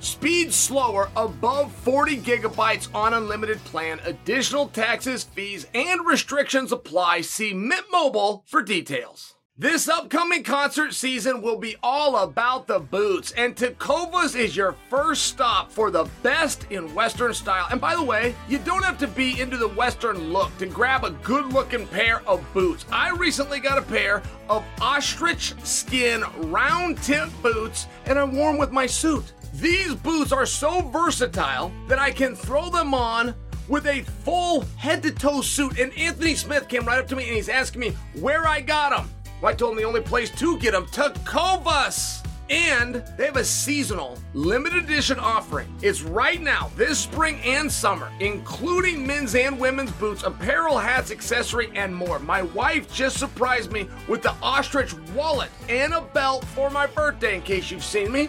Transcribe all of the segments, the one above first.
Speed slower above 40 gigabytes on unlimited plan. Additional taxes, fees, and restrictions apply. See Mint Mobile for details. This upcoming concert season will be all about the boots, and Tecovas is your first stop for the best in Western style. And by the way, you don't have to be into the Western look to grab a good looking pair of boots. I recently got a pair of ostrich skin round tip boots, and I wore them with my suit. These boots are so versatile that I can throw them on with a full head to toe suit. And Anthony Smith came right up to me and he's asking me where I got them. Well, I told him the only place to get them, Tecovas. And they have a seasonal limited edition offering. It's right now, this spring and summer, including men's and women's boots, apparel, hats, accessory, and more. My wife just surprised me with the ostrich wallet and a belt for my birthday, in case you've seen me.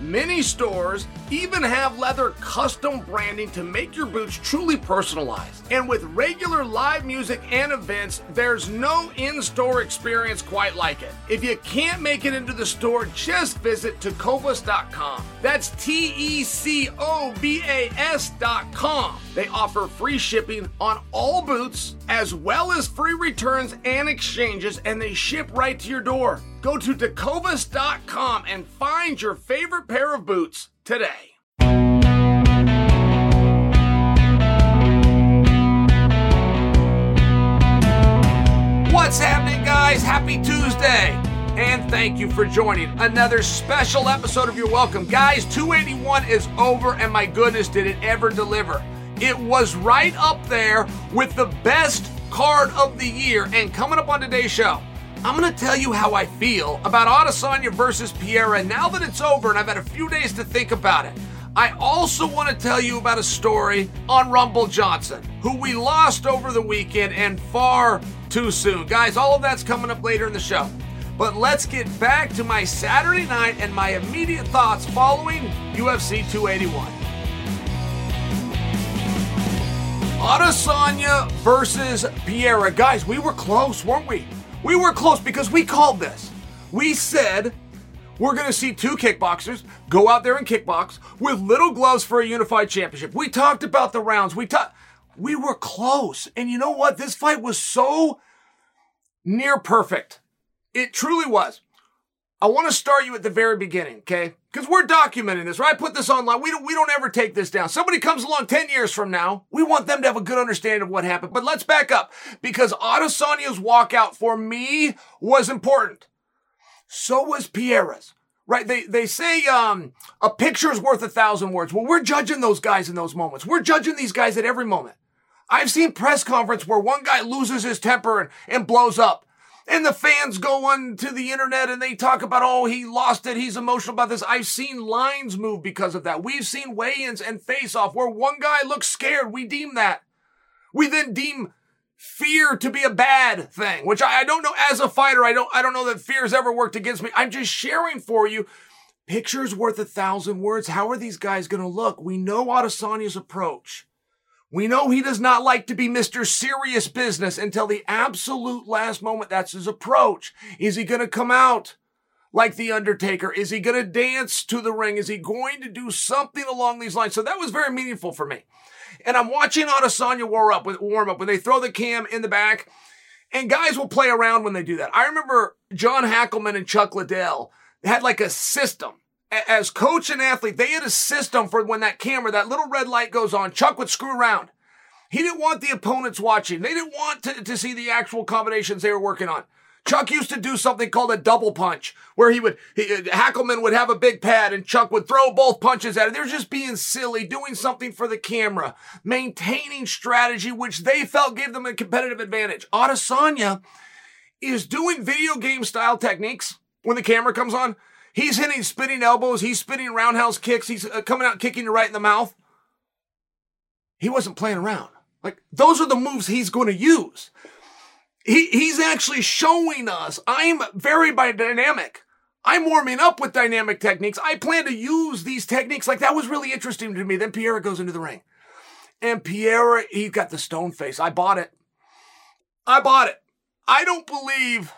Many stores even have leather custom branding to make your boots truly personalized. And with regular live music and events, there's no in store experience quite like it. If you can't make it into the store, just visit tecovas.com. That's T E C O V A S.com. They offer free shipping on all boots, as well as free returns and exchanges, and they ship right to your door. Go to tecovas.com and find your favorite pair of boots today. What's happening, guys? Happy Tuesday! And thank you for joining another special episode of You're Welcome. Guys, 281 is over, and my goodness, did it ever deliver! It was right up there with the best card of the year. And coming up on today's show, I'm going to tell you how I feel about Adesanya versus Pereira now that it's over and I've had a few days to think about it. I also want to tell you about a story on Rumble Johnson, who we lost over the weekend and far too soon. Guys, all of that's coming up later in the show. But let's get back to my Saturday night and my immediate thoughts following UFC 281. Adesanya versus Pereira. Guys, we were close, weren't we? We were close because we called this. We said we're going to see two kickboxers go out there and kickbox with little gloves for a unified championship. We talked about the rounds. We talked. We were close. And you know what? This fight was so near perfect. It truly was. I want to start you at the very beginning, okay? Because we're documenting this, right? I put this online. We don't, we don't ever take this down. Somebody comes along 10 years from now. We want them to have a good understanding of what happened. But let's back up because Adesanya's walkout for me was important. So was Pierre's, Right? They, they say, um, a picture's worth a thousand words. Well, we're judging those guys in those moments. We're judging these guys at every moment. I've seen press conference where one guy loses his temper and, and blows up. And the fans go on to the internet and they talk about, oh, he lost it. He's emotional about this. I've seen lines move because of that. We've seen weigh-ins and face-off where one guy looks scared. We deem that. We then deem fear to be a bad thing, which I, I don't know as a fighter. I don't, I don't know that fear has ever worked against me. I'm just sharing for you. Pictures worth a thousand words. How are these guys going to look? We know Adesanya's approach. We know he does not like to be Mr. Serious Business until the absolute last moment. That's his approach. Is he going to come out like The Undertaker? Is he going to dance to the ring? Is he going to do something along these lines? So that was very meaningful for me. And I'm watching Adesanya warm up warm up when they throw the cam in the back. And guys will play around when they do that. I remember John Hackleman and Chuck Liddell had like a system as coach and athlete, they had a system for when that camera, that little red light goes on, Chuck would screw around. He didn't want the opponents watching. They didn't want to, to see the actual combinations they were working on. Chuck used to do something called a double punch, where he would, he, uh, Hackleman would have a big pad and Chuck would throw both punches at it. They're just being silly, doing something for the camera, maintaining strategy, which they felt gave them a competitive advantage. Adesanya is doing video game style techniques when the camera comes on. He's hitting spinning elbows. He's spinning roundhouse kicks. He's uh, coming out kicking you right in the mouth. He wasn't playing around. Like those are the moves he's going to use. He, he's actually showing us I'm very dynamic. I'm warming up with dynamic techniques. I plan to use these techniques. Like that was really interesting to me. Then Pierre goes into the ring. And Pierre, he got the stone face. I bought it. I bought it. I don't believe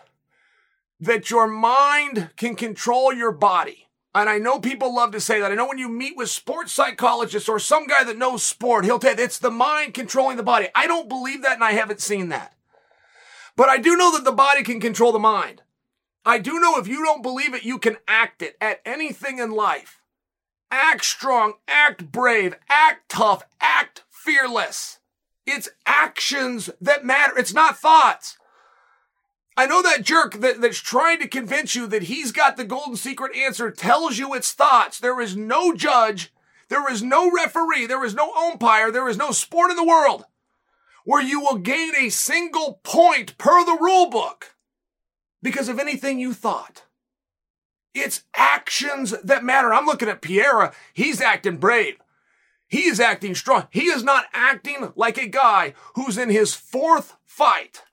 that your mind can control your body. And I know people love to say that. I know when you meet with sports psychologists or some guy that knows sport, he'll tell you it's the mind controlling the body. I don't believe that and I haven't seen that. But I do know that the body can control the mind. I do know if you don't believe it, you can act it at anything in life. Act strong, act brave, act tough, act fearless. It's actions that matter. It's not thoughts. I know that jerk that, that's trying to convince you that he's got the golden secret answer tells you its thoughts. There is no judge. There is no referee. There is no umpire. There is no sport in the world where you will gain a single point per the rule book because of anything you thought. It's actions that matter. I'm looking at Pereira. He's acting brave. He is acting strong. He is not acting like a guy who's in his fourth fight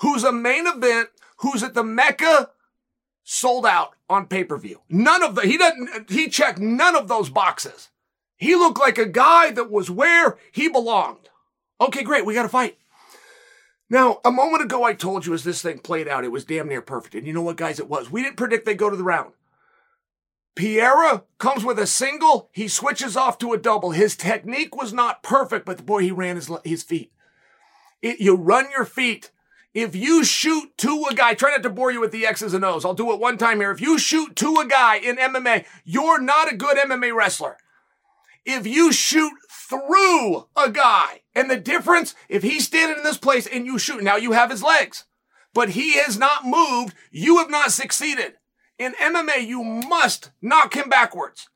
who's a main event, who's at the Mecca, sold out on pay per view. None of the, he doesn't, he checked none of those boxes. He looked like a guy that was where he belonged. Okay, great. We got to fight. Now, a moment ago, I told you as this thing played out, it was damn near perfect. And you know what, guys, it was. We didn't predict they'd go to the round. Pereira comes with a single. He switches off to a double. His technique was not perfect, but the boy, he ran his, his feet. It, you run your feet if you shoot to a guy, try not to bore you with the X's and O's. I'll do it one time here. If you shoot to a guy in MMA, you're not a good MMA wrestler. If you shoot through a guy, and the difference, if he's standing in this place and you shoot, now you have his legs, but he has not moved, you have not succeeded. In MMA, you must knock him backwards.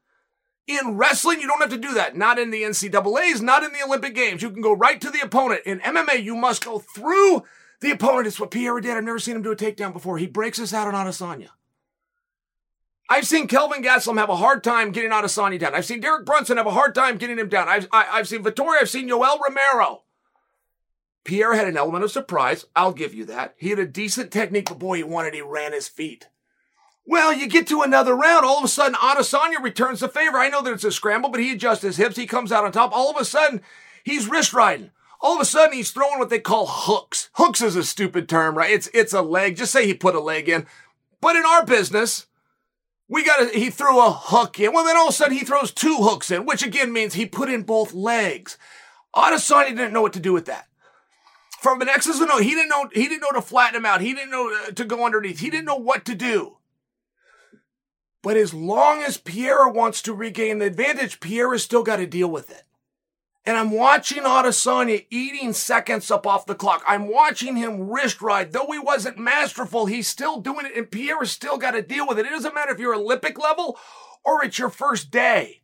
In wrestling, you don't have to do that. Not in the NCAAs, not in the Olympic Games. You can go right to the opponent. In MMA, you must go through the opponent is what Pierre did. I've never seen him do a takedown before. He breaks us out on Adesanya. I've seen Kelvin Gastelum have a hard time getting Adesanya down. I've seen Derek Brunson have a hard time getting him down. I've, I, have i have seen Vettori. I've seen Yoel Romero. Pierre had an element of surprise. I'll give you that. He had a decent technique, but boy, he wanted, he ran his feet. Well, you get to another round. All of a sudden, Adesanya returns the favor. I know that it's a scramble, but he adjusts his hips. He comes out on top. All of a sudden, he's wrist riding. All of a sudden, he's throwing what they call hooks. Hooks is a stupid term, right? It's, it's a leg. Just say he put a leg in. But in our business, we got he threw a hook in. Well, then all of a sudden he throws two hooks in, which again means he put in both legs. Adesanya didn't know what to do with that. From an X's and O, he didn't know, he didn't know to flatten him out. He didn't know uh, to go underneath. He didn't know what to do. But as long as Pierre wants to regain the advantage, Pierre has still got to deal with it. And I'm watching Adesanya eating seconds up off the clock. I'm watching him wrist ride. Though he wasn't masterful, he's still doing it, and Pierre has still got to deal with it. It doesn't matter if you're Olympic level or it's your first day.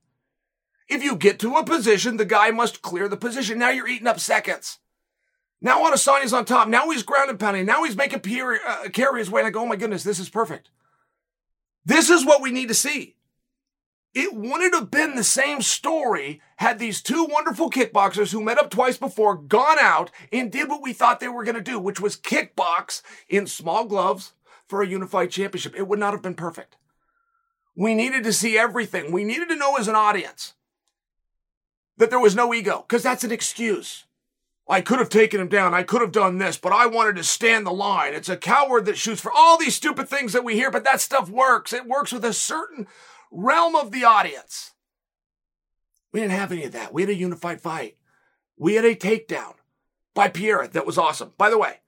If you get to a position, the guy must clear the position. Now you're eating up seconds. Now Adesanya's on top. Now he's ground and pounding. Now he's making Pierre uh, carry his way. And I go, oh my goodness, this is perfect. This is what we need to see. It wouldn't have been the same story had these two wonderful kickboxers who met up twice before gone out and did what we thought they were going to do, which was kickbox in small gloves for a unified championship. It would not have been perfect. We needed to see everything. We needed to know as an audience that there was no ego because that's an excuse. I could have taken him down. I could have done this, but I wanted to stand the line. It's a coward that shoots for all these stupid things that we hear, but that stuff works. It works with a certain realm of the audience. We didn't have any of that. We had a unified fight. We had a takedown by Pierre that was awesome. By the way,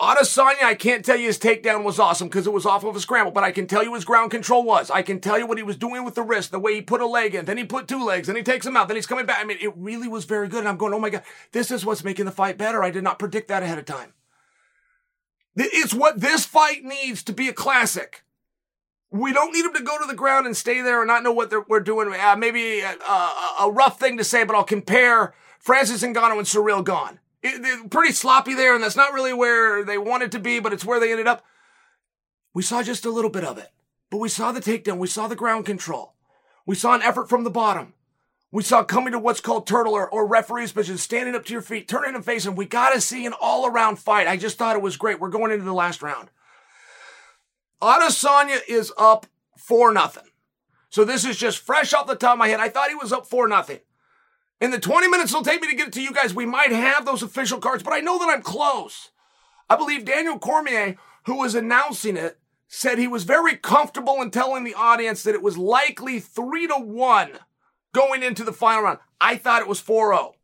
Adesanya, I can't tell you his takedown was awesome because it was off of a scramble, but I can tell you his ground control was. I can tell you what he was doing with the wrist, the way he put a leg in, then he put two legs, then he takes him out, then he's coming back. I mean, it really was very good. And I'm going, oh my God, this is what's making the fight better. I did not predict that ahead of time. It's what this fight needs to be a classic. We don't need him to go to the ground and stay there and not know what we're doing. Uh, maybe a, a, a, rough thing to say, but I'll compare Francis Ngannou and Ciryl Gane it, pretty sloppy there, and that's not really where they wanted to be, but it's where they ended up. We saw just a little bit of it, but we saw the takedown. We saw the ground control. We saw an effort from the bottom. We saw coming to what's called turtle or, or referee's position, standing up to your feet, turning and facing. We got to see an all around fight. I just thought it was great. We're going into the last round. Adesanya is up 4 nothing. So this is just fresh off the top of my head. I thought he was up 4 nothing. In the 20 minutes it'll take me to get it to you guys, we might have those official cards, but I know that I'm close. I believe Daniel Cormier, who was announcing it, said he was very comfortable in telling the audience that it was likely 3 to 1 going into the final round. I thought it was 4-0.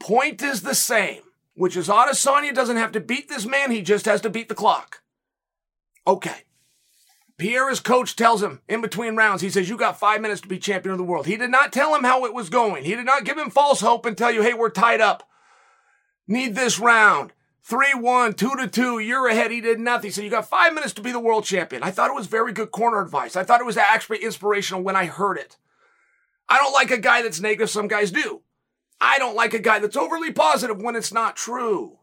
Point is the same, which is Adesanya doesn't have to beat this man, he just has to beat the clock. Okay. Pierre's coach tells him in between rounds, he says, You got five minutes to be champion of the world. He did not tell him how it was going. He did not give him false hope and tell you, Hey, we're tied up. Need this round. 3 1, 2 to 2, you're ahead. He did nothing. Said, You got five minutes to be the world champion. I thought it was very good corner advice. I thought it was actually inspirational when I heard it. I don't like a guy that's negative. Some guys do. I don't like a guy that's overly positive when it's not true.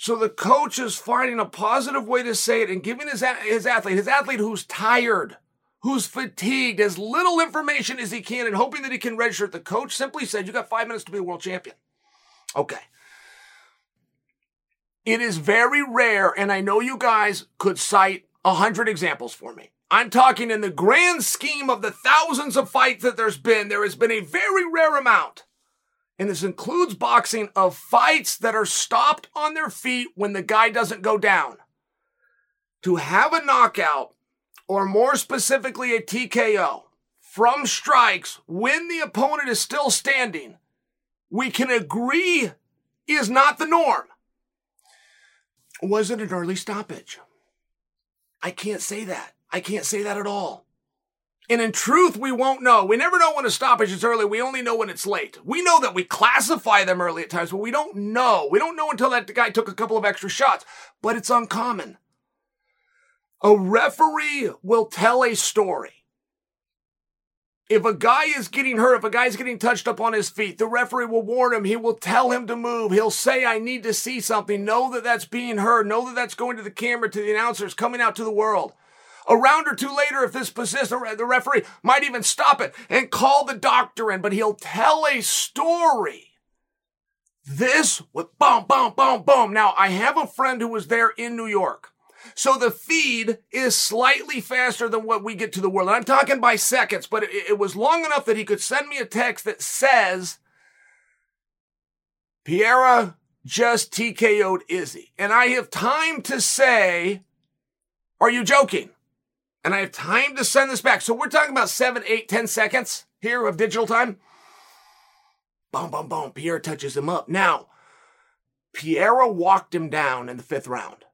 So the coach is finding a positive way to say it and giving his, his athlete, his athlete who's tired, who's fatigued, as little information as he can and hoping that he can register. The coach simply said, you got five minutes to be a world champion. Okay. It is very rare, and I know you guys could cite a hundred examples for me. I'm talking in the grand scheme of the thousands of fights that there's been, there has been a very rare amount and this includes boxing, of fights that are stopped on their feet when the guy doesn't go down. To have a knockout, or more specifically a TKO, from strikes when the opponent is still standing, we can agree is not the norm. Was it an early stoppage? I can't say that. I can't say that at all. And in truth, we won't know. We never know when a stoppage is early. We only know when it's late. We know that we classify them early at times, but we don't know. We don't know until that guy took a couple of extra shots, but it's uncommon. A referee will tell a story. If a guy is getting hurt, if a guy's getting touched up on his feet, the referee will warn him. He will tell him to move. He'll say, I need to see something. Know that that's being heard. Know that that's going to the camera, to the announcers, coming out to the world. A round or two later, if this persists, the referee might even stop it and call the doctor in, but he'll tell a story. This with boom, boom, boom, boom. Now, I have a friend who was there in New York. So the feed is slightly faster than what we get to the world. And I'm talking by seconds, but it, it was long enough that he could send me a text that says, Pereira just TKO'd Izzy. And I have time to say, are you joking? And I have time to send this back. So we're talking about seven, eight, ten seconds here of digital time. Boom, boom, boom. Pierre touches him up. Now, Pereira walked him down in the fifth round.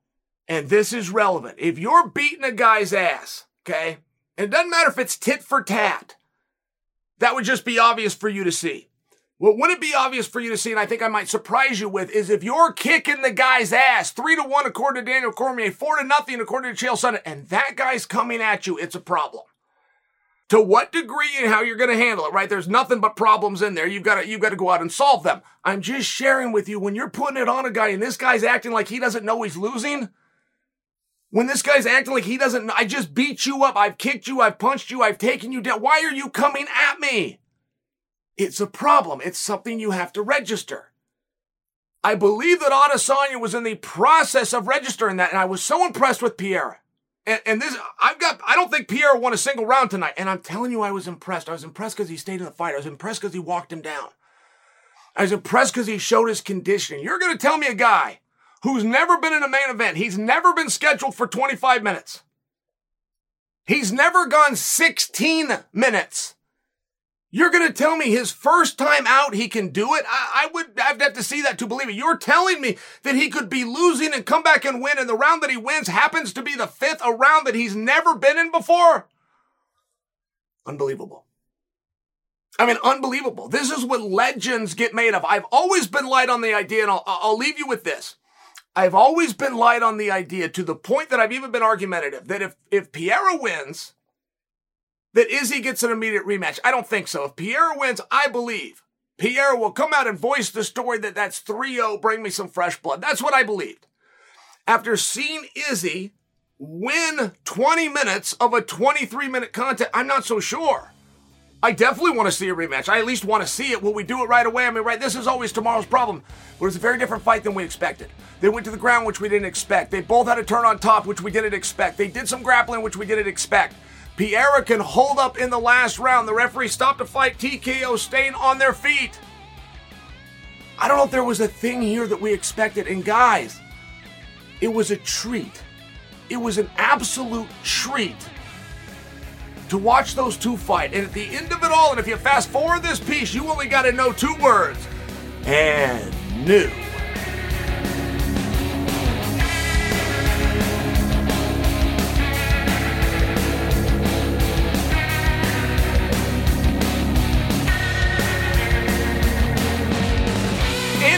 And this is relevant. If you're beating a guy's ass, okay, it doesn't matter if it's tit for tat. That would just be obvious for you to see. What would it be obvious for you to see, and I think I might surprise you with, is if you're kicking the guy's ass, three to one according to Daniel Cormier, four to nothing according to Chael Sonnen, and that guy's coming at you, it's a problem. To what degree and how you're going to handle it, right? There's nothing but problems in there. You've got to, you've got to go out and solve them. I'm just sharing with you when you're putting it on a guy and this guy's acting like he doesn't know he's losing. When this guy's acting like he doesn't, I just beat you up. I've kicked you. I've punched you. I've taken you down. Why are you coming at me? It's a problem. It's something you have to register. I believe that Adesanya was in the process of registering that, and I was so impressed with Pierre. And, and, this, I've got, I don't think Pierre won a single round tonight. And I'm telling you, I was impressed. I was impressed because he stayed in the fight. I was impressed because he walked him down. I was impressed because he showed his conditioning. You're going to tell me a guy who's never been in a main event, he's never been scheduled for 25 minutes. He's never gone 16 minutes. You're going to tell me his first time out he can do it? I, I would have to see that to believe it. You're telling me that he could be losing and come back and win, and the round that he wins happens to be the fifth, a round that he's never been in before? Unbelievable. I mean, unbelievable. This is what legends get made of. I've always been light on the idea, and I'll, I'll leave you with this. I've always been light on the idea to the point that I've even been argumentative that if, if Pereira wins, that Izzy gets an immediate rematch. I don't think so. If Pierre wins, I believe Pierre will come out and voice the story that that's 3-0, bring me some fresh blood. That's what I believed. After seeing Izzy win 20 minutes of a 23 minute contest, I'm not so sure. I definitely want to see a rematch. I at least want to see it. Will we do it right away? I mean, right, this is always tomorrow's problem. But it was a very different fight than we expected. They went to the ground, which we didn't expect. They both had a turn on top, which we didn't expect. They did some grappling, which we didn't expect. Pereira can hold up in the last round. The referee stopped the fight. TKO staying on their feet. I don't know if there was a thing here that we expected. And guys, it was a treat. It was an absolute treat to watch those two fight. And at the end of it all, and if you fast forward this piece, you only got to know two words and new.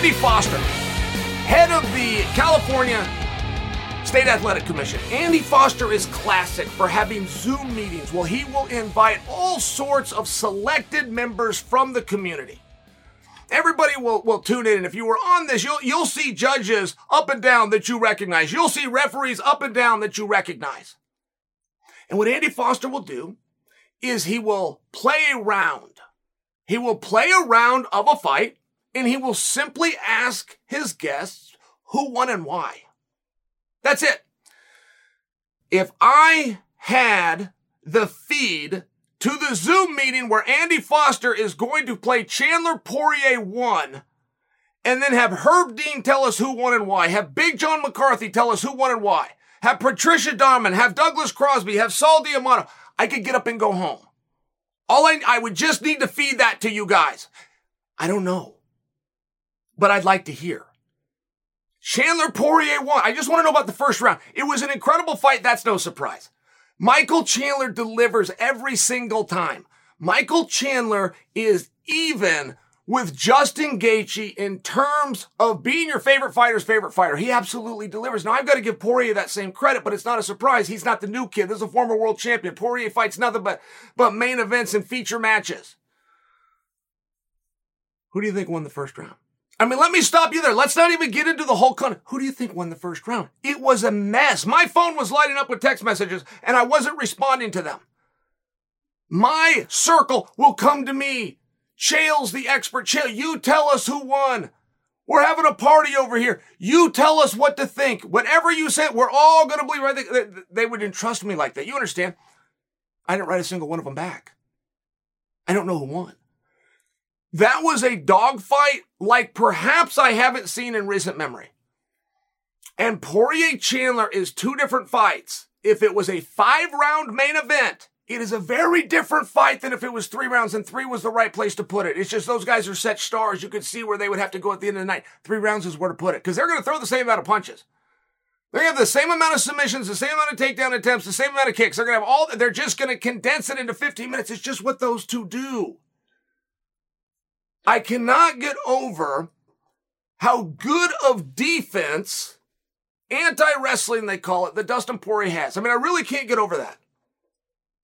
Andy Foster, head of the California State Athletic Commission. Andy Foster is classic for having Zoom meetings. Well, he will invite all sorts of selected members from the community. Everybody will, will tune in. And if you were on this, you'll, you'll see judges up and down that you recognize. You'll see referees up and down that you recognize. And what Andy Foster will do is he will play a round. He will play a round of a fight and he will simply ask his guests who won and why. That's it. If I had the feed to the Zoom meeting where Andy Foster is going to play Chandler Poirier 1 and then have Herb Dean tell us who won and why, have Big John McCarthy tell us who won and why, have Patricia Diamond, have Douglas Crosby, have Sal D'Amato, I could get up and go home. All I, I would just need to feed that to you guys. I don't know but I'd like to hear. Chandler Poirier won. I just want to know about the first round. It was an incredible fight. That's no surprise. Michael Chandler delivers every single time. Michael Chandler is even with Justin Gaethje in terms of being your favorite fighter's favorite fighter. He absolutely delivers. Now I've got to give Poirier that same credit, but it's not a surprise. He's not the new kid. This is a former world champion. Poirier fights nothing but, but main events and feature matches. Who do you think won the first round? I mean, let me stop you there. Let's not even get into the whole con. Who do you think won the first round? It was a mess. My phone was lighting up with text messages and I wasn't responding to them. My circle will come to me. Chael's the expert. Chael, you tell us who won. We're having a party over here. You tell us what to think. Whatever you say, we're all going to believe right. They, they would entrust me like that. You understand? I didn't write a single one of them back. I don't know who won. That was a dogfight like perhaps I haven't seen in recent memory. And Poirier Chandler is two different fights. If it was a five round main event, it is a very different fight than if it was three rounds, and three was the right place to put it. It's just those guys are set stars. You could see where they would have to go at the end of the night. Three rounds is where to put it because they're going to throw the same amount of punches. To have the same amount of submissions, the same amount of takedown attempts, the same amount of kicks. They're going to have all, they're just going to condense it into 15 minutes. It's just what those two do. I cannot get over how good of defense, anti wrestling, they call it, that Dustin Poirier has. I mean, I really can't get over that.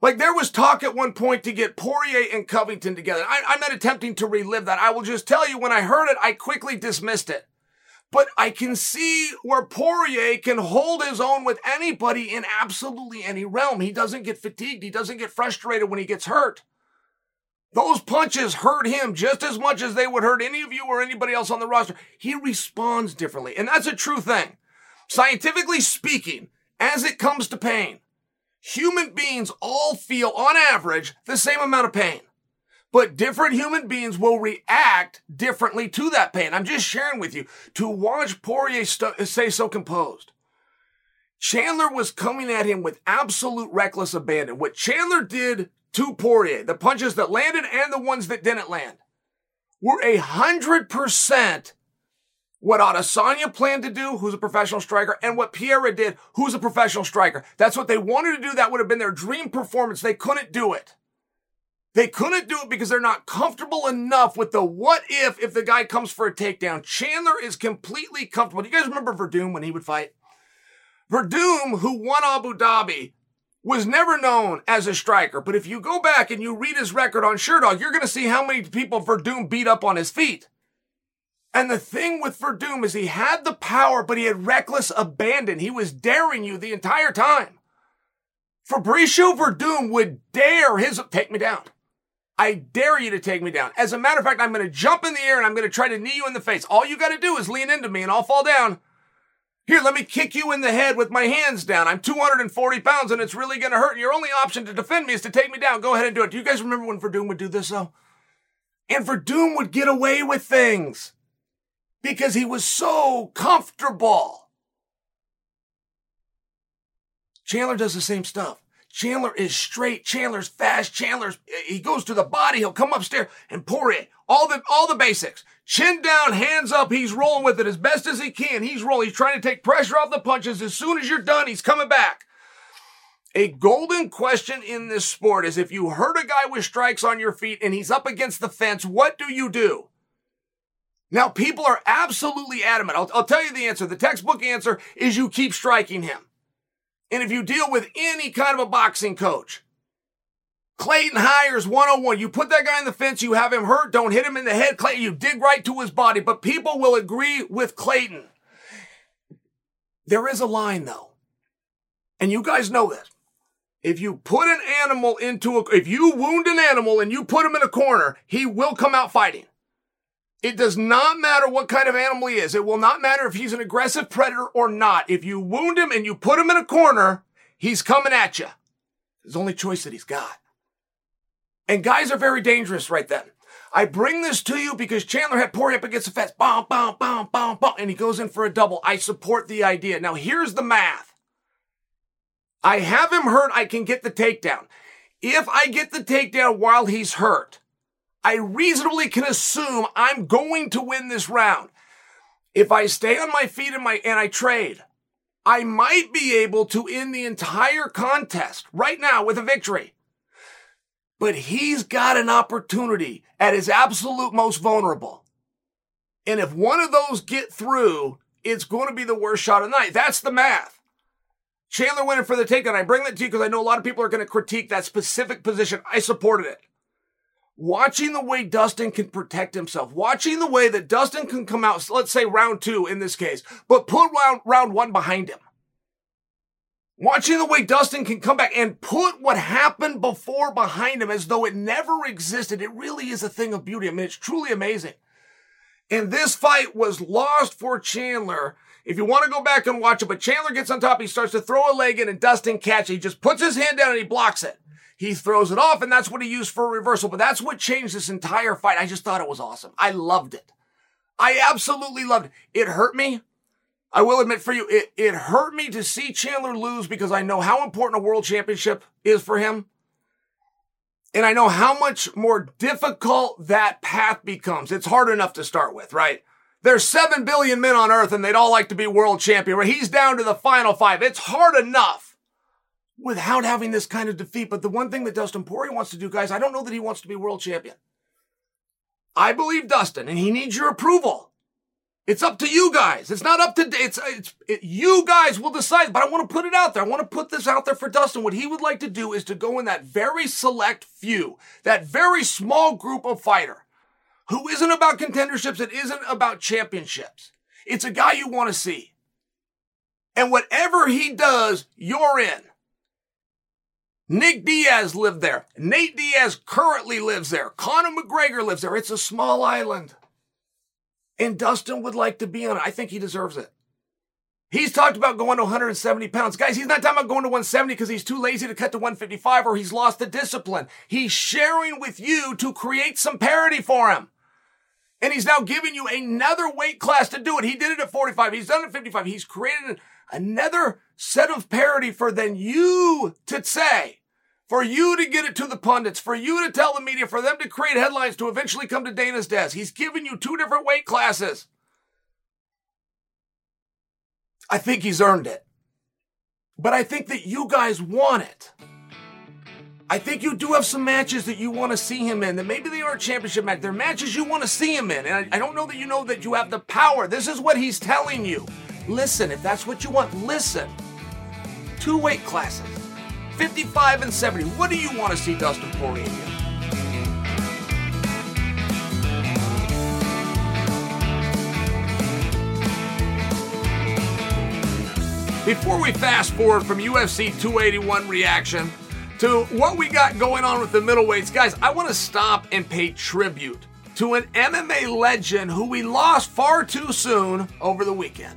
Like there was talk at one point to get Poirier and Covington together. I, am not attempting to relive that. I will just tell you when I heard it, I quickly dismissed it. But I can see where Poirier can hold his own with anybody in absolutely any realm. He doesn't get fatigued. He doesn't get frustrated when he gets hurt. Those punches hurt him just as much as they would hurt any of you or anybody else on the roster. He responds differently. And that's a true thing. Scientifically speaking, as it comes to pain, human beings all feel on average the same amount of pain. But different human beings will react differently to that pain. I'm just sharing with you to watch Poirier st- stay so composed. Chandler was coming at him with absolute reckless abandon. What Chandler did to Poirier, the punches that landed and the ones that didn't land, were a hundred percent what Adesanya planned to do, who's a professional striker, and what Pereira did, who's a professional striker. That's what they wanted to do. That would have been their dream performance. They couldn't do it. They couldn't do it because they're not comfortable enough with the what if if the guy comes for a takedown. Chandler is completely comfortable. Do you guys remember Werdum when he would fight? Werdum, who won Abu Dhabi, was never known as a striker, but if you go back and you read his record on Sherdog, you're going to see how many people Werdum beat up on his feet. And the thing with Werdum is he had the power, but he had reckless abandon. He was daring you the entire time. Fabricio Werdum would dare his, take me down. I dare you to take me down. As a matter of fact, I'm going to jump in the air and I'm going to try to knee you in the face. All you got to do is lean into me and I'll fall down. Here, let me kick you in the head with my hands down. I'm 240 pounds and it's really going to hurt. Your only option to defend me is to take me down. Go ahead and do it. Do you guys remember when Werdum would do this though? And Werdum would get away with things because he was so comfortable. Chandler does the same stuff. Chandler is straight. Chandler's fast. Chandler's, he goes to the body. He'll come upstairs and pour it. All the, all the basics. Chin down, hands up. He's rolling with it as best as he can. He's rolling. He's trying to take pressure off the punches. As soon as you're done, he's coming back. A golden question in this sport is if you hurt a guy with strikes on your feet and he's up against the fence, what do you do? Now, people are absolutely adamant. I'll, I'll tell you the answer. The textbook answer is you keep striking him. And if you deal with any kind of a boxing coach, Clayton hires 101. You put that guy in the fence, you have him hurt, don't hit him in the head. Clayton, you dig right to his body. But people will agree with Clayton. There is a line though. And you guys know this. If you put an animal into a, if you wound an animal and you put him in a corner, he will come out fighting. It does not matter what kind of animal he is. It will not matter if he's an aggressive predator or not. If you wound him and you put him in a corner, he's coming at you. It's the only choice that he's got. And guys are very dangerous right then. I bring this to you because Chandler had Poirier up against the fence. Bom, bom, bom, bom, bom. And he goes in for a double. I support the idea. Now here's the math. I have him hurt. I can get the takedown. If I get the takedown while he's hurt, I reasonably can assume I'm going to win this round. If I stay on my feet and my, and I trade, I might be able to end the entire contest right now with a victory but he's got an opportunity at his absolute most vulnerable. And if one of those get through, it's going to be the worst shot of the night. That's the math. Chandler winning for the takedown. I bring that to you because I know a lot of people are going to critique that specific position. I supported it. Watching the way Dustin can protect himself, watching the way that Dustin can come out, let's say round two in this case, but put round, round one behind him. Watching the way Dustin can come back and put what happened before behind him as though it never existed. It really is a thing of beauty. I mean, it's truly amazing. And this fight was lost for Chandler. If you want to go back and watch it, but Chandler gets on top, he starts to throw a leg in and Dustin catches. He just puts his hand down and he blocks it. He throws it off and that's what he used for a reversal. But that's what changed this entire fight. I just thought it was awesome. I loved it. I absolutely loved it. It hurt me. I will admit for you, it, it hurt me to see Chandler lose because I know how important a world championship is for him. And I know how much more difficult that path becomes. It's hard enough to start with, right? There's 7 billion men on earth and they'd all like to be world champion, he's down to the final five. It's hard enough without having this kind of defeat. But the one thing that Dustin Poirier wants to do, guys, I don't know that he wants to be world champion. I believe Dustin, and he needs your approval. It's up to you guys. It's not up to it's it's it, you guys will decide. But I want to put it out there. I want to put this out there for Dustin. What he would like to do is to go in that very select few, that very small group of fighter, who isn't about contenderships. It isn't about championships. It's a guy you want to see. And whatever he does, you're in. Nick Diaz lived there. Nate Diaz currently lives there. Conor McGregor lives there. It's a small island. And Dustin would like to be on it. I think he deserves it. He's talked about going to 170 pounds. Guys, he's not talking about going to 170 because he's too lazy to cut to 155 or he's lost the discipline. He's sharing with you to create some parity for him. And he's now giving you another weight class to do it. He did it at 45. He's done it at 55. He's created another set of parity for then you to say, for you to get it to the pundits, for you to tell the media, for them to create headlines to eventually come to Dana's desk. He's given you two different weight classes. I think he's earned it. But I think that you guys want it. I think you do have some matches that you want to see him in that maybe they aren't championship matches. They're matches you want to see him in. And I, I don't know that you know that you have the power. This is what he's telling you. Listen, if that's what you want, listen. Two weight classes 55 and 70. What do you want to see Dustin Poirier in? Before we fast forward from UFC 281 reaction to what we got going on with the middleweights, guys, I want to stop and pay tribute to an MMA legend who we lost far too soon over the weekend.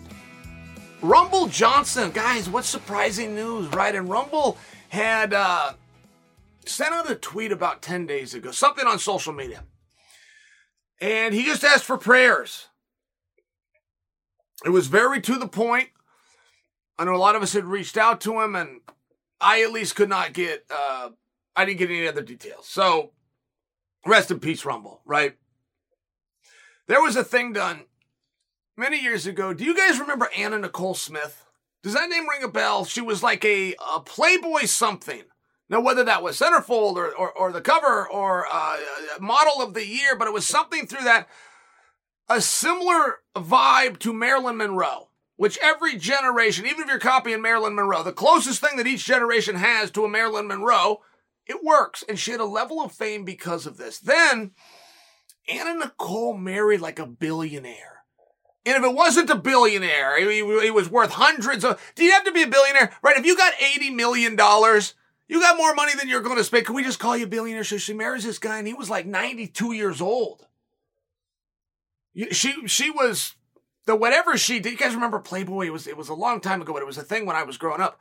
Rumble Johnson, guys, what surprising news, right? And Rumble had uh, sent out a tweet about 10 days ago, something on social media. And he just asked for prayers. It was very to the point. I know a lot of us had reached out to him, and I at least could not get, uh, I didn't get any other details. So, rest in peace, Rumble, right? There was a thing done many years ago. Do you guys remember Anna Nicole Smith? Does that name ring a bell? She was like a, a Playboy something. Now, whether that was centerfold or, or, or the cover or uh, model of the year, but it was something through that, a similar vibe to Marilyn Monroe, which every generation, even if you're copying Marilyn Monroe, the closest thing that each generation has to a Marilyn Monroe, it works. And she had a level of fame because of this. Then, Anna Nicole married like a billionaire. And if it wasn't a billionaire, it, was worth hundreds of. Do you have to be a billionaire? Right? If you got $80 million, you got more money than you're going to spend. Can we just call you a billionaire? So she marries this guy and he was like 92 years old. She, she was the whatever she did. You guys remember Playboy? It was, it was a long time ago, but it was a thing when I was growing up.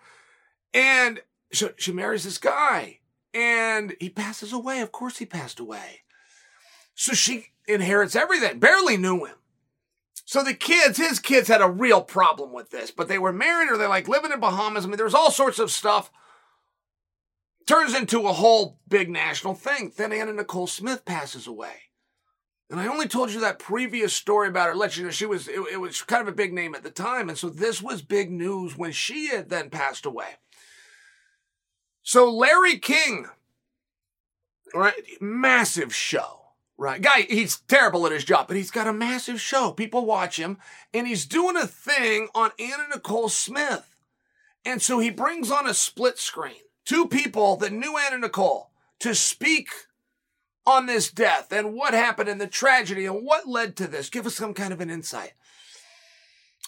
And she, she marries this guy and he passes away. Of course he passed away. So she inherits everything. Barely knew him. So the kids, his kids had a real problem with this, but they were married or they're like living in Bahamas. I mean, there was all sorts of stuff. Turns into a whole big national thing. Then Anna Nicole Smith passes away. And I only told you that previous story about her, let you know she was, it, it was kind of a big name at the time. And so this was big news when she had then passed away. So Larry King, right? Massive show Right. Guy, he's terrible at his job, but he's got a massive show. People watch him, and he's doing a thing on Anna Nicole Smith. And so he brings on a split screen, two people that knew Anna Nicole to speak on this death and what happened and the tragedy and what led to this. Give us some kind of an insight.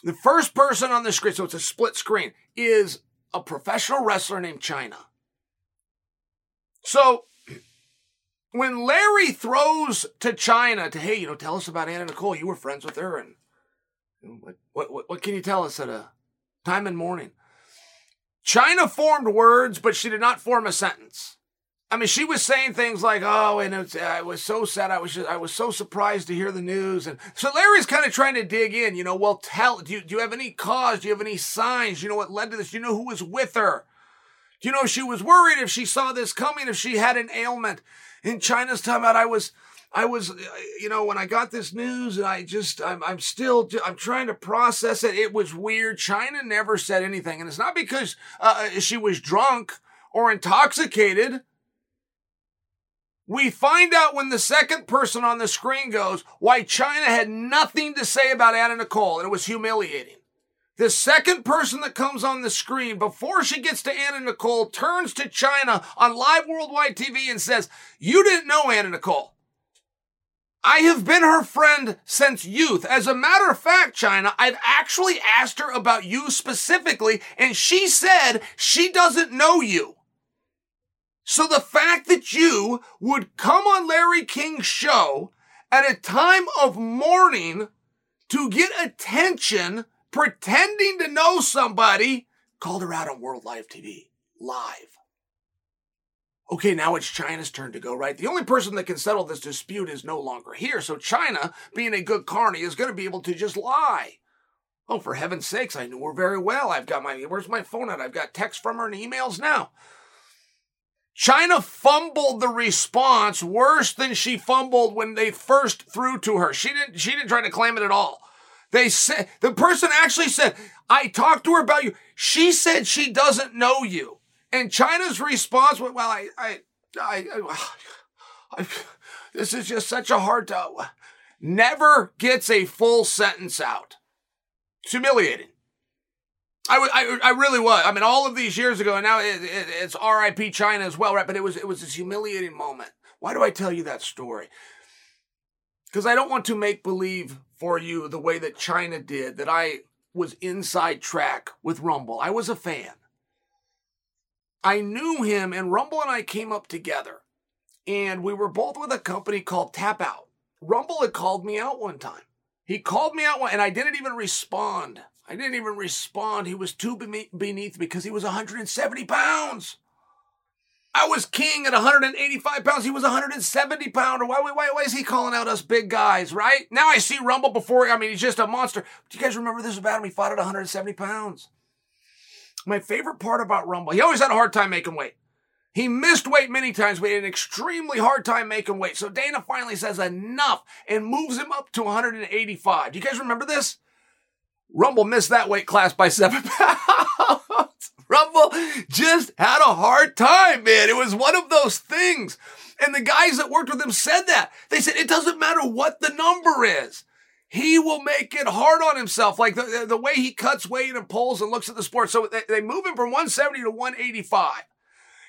The first person on the screen, so it's a split screen, is a professional wrestler named Chyna. So when Larry throws to Chyna to, hey, you know, tell us about Anna Nicole. You were friends with her, and what, what, what can you tell us at a time in mourning? Chyna formed words, but she did not form a sentence. I mean, she was saying things like, "Oh, and it's, I was so sad. I was just, I was so surprised to hear the news." And so Larry's kind of trying to dig in. You know, well, tell. Do you, do you have any cause? Do you have any signs? You know what led to this? You know who was with her? You know she was worried if she saw this coming? If she had an ailment? in Chyna's time out, I was, I was, you know, when I got this news, and I just, I'm, I'm still, I'm trying to process it. It was weird. Chyna never said anything, and it's not because uh, she was drunk or intoxicated. We find out when the second person on the screen goes why Chyna had nothing to say about Anna Nicole, and it was humiliating. The second person that comes on the screen before she gets to Anna Nicole turns to Chyna on live worldwide TV and says, You didn't know Anna Nicole. I have been her friend since youth. As a matter of fact, Chyna, I've actually asked her about you specifically, and she said she doesn't know you. So the fact that you would come on Larry King's show at a time of mourning to get attention, pretending to know somebody, called her out on World Live TV, live. Okay, now it's Chyna's turn to go, right? The only person that can settle this dispute is no longer here. So Chyna, being a good carny, is going to be able to just lie. Oh, for heaven's sakes, I knew her very well. I've got my, where's my phone at? I've got texts from her and emails now. Chyna fumbled the response worse than she fumbled when they first threw to her. She didn't, she didn't try to claim it at all. They said, the person actually said, I talked to her about you. She said she doesn't know you. And Chyna's response was, well, I, I, I, I, I this is just such a hard to, Never gets a full sentence out. It's humiliating. I, I, I really was. I mean, all of these years ago, and now it, it, it's R.I.P. Chyna as well, right? But it was it was this humiliating moment. Why do I tell you that story? Because I don't want to make believe for you the way that Chyna did that I was inside track with Rumble. I was a fan. I knew him, and Rumble and I came up together, and we were both with a company called Tap Out. Rumble had called me out one time. He called me out, and I didn't even respond. I didn't even respond. He was too beneath because he was 170 pounds. I was king at 185 pounds. He was 170 pounder. Why, why, why is he calling out us big guys, right? Now I see Rumble before. I mean, he's just a monster. Do you guys remember this about him? He fought at 170 pounds. My favorite part about Rumble, he always had a hard time making weight. He missed weight many times, but had an extremely hard time making weight. So Dana finally says enough and moves him up to 185. Do you guys remember this? Rumble missed that weight class by seven pounds. Rumble just had a hard time, man. It was one of those things. And the guys that worked with him said that. They said, it doesn't matter what the number is. He will make it hard on himself, like the, the way he cuts weight and pulls and looks at the sport. So they, they move him from 170 to 185.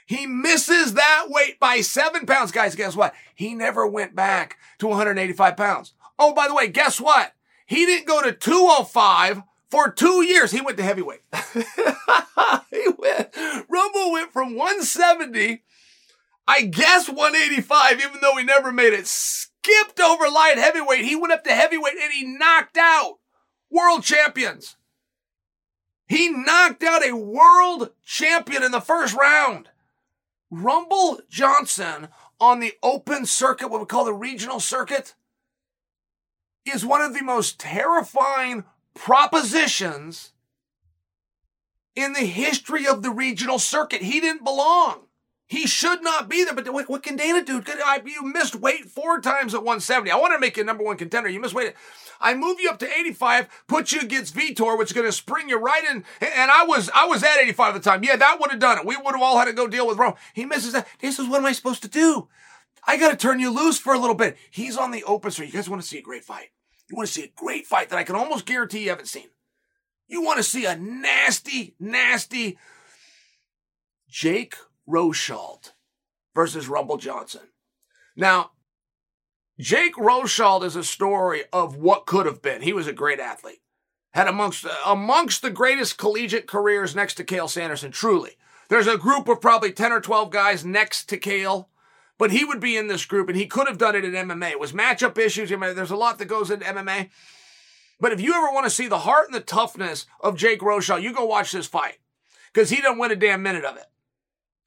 He misses that weight by seven pounds. Guys, guess what? He never went back to 185 pounds. Oh, by the way, guess what? He didn't go to 205 for two years. He went to heavyweight. he went, Rumble went from 170, I guess 185, even though he never made it. Skipped over light heavyweight. He went up to heavyweight and he knocked out world champions. He knocked out a world champion in the first round. Rumble Johnson on the open circuit, what we call the regional circuit, is one of the most terrifying propositions in the history of the regional circuit. He didn't belong. He should not be there. But what, what can Dana do? You missed weight four times at 170. I want to make you number one contender. You missed weight. I move you up to 85, put you against Vitor, which is going to spring you right in. And I was I was at 85 at the time. Yeah, that would have done it. We would have all had to go deal with Rome. He misses that. He says, "What am I supposed to do? I got to turn you loose for a little bit." He's on the open, you guys want to see a great fight. You want to see a great fight that I can almost guarantee you haven't seen. You want to see a nasty, nasty Jake Rosholt versus Rumble Johnson. Now, Jake Rosholt is a story of what could have been. He was a great athlete. Had amongst uh, amongst the greatest collegiate careers next to Cael Sanderson, truly. There's a group of probably 10 or 12 guys next to Cael but he would be in this group and he could have done it in MMA. It was matchup issues. There's a lot that goes into MMA. But if you ever want to see the heart and the toughness of Jake Rosholt, you go watch this fight because he doesn't win a damn minute of it.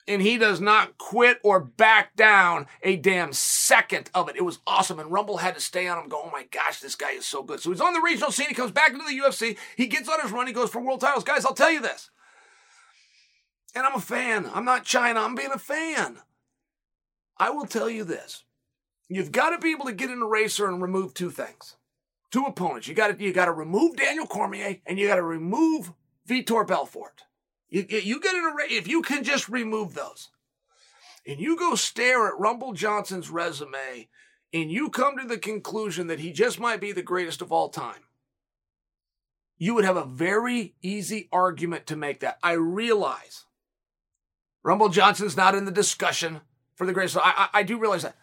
And he does not quit or back down a damn second of it. It was awesome. And Rumble had to stay on him, go, oh my gosh, this guy is so good. So he's on the regional scene. He comes back into the UFC. He gets on his run. He goes for world titles. Guys, I'll tell you this. And I'm a fan. I'm not Chyna. I'm being a fan. I will tell you this. you've got to be able to get in a racer and remove two things. Two opponents. You got to you got to remove Daniel Cormier and you got to remove Vitor Belfort. You, you get in a race if you can just remove those, and you go stare at Rumble Johnson's resume, and you come to the conclusion that he just might be the greatest of all time. You would have a very easy argument to make that. I realize Rumble Johnson's not in the discussion for the greatest. I, I, I do realize that.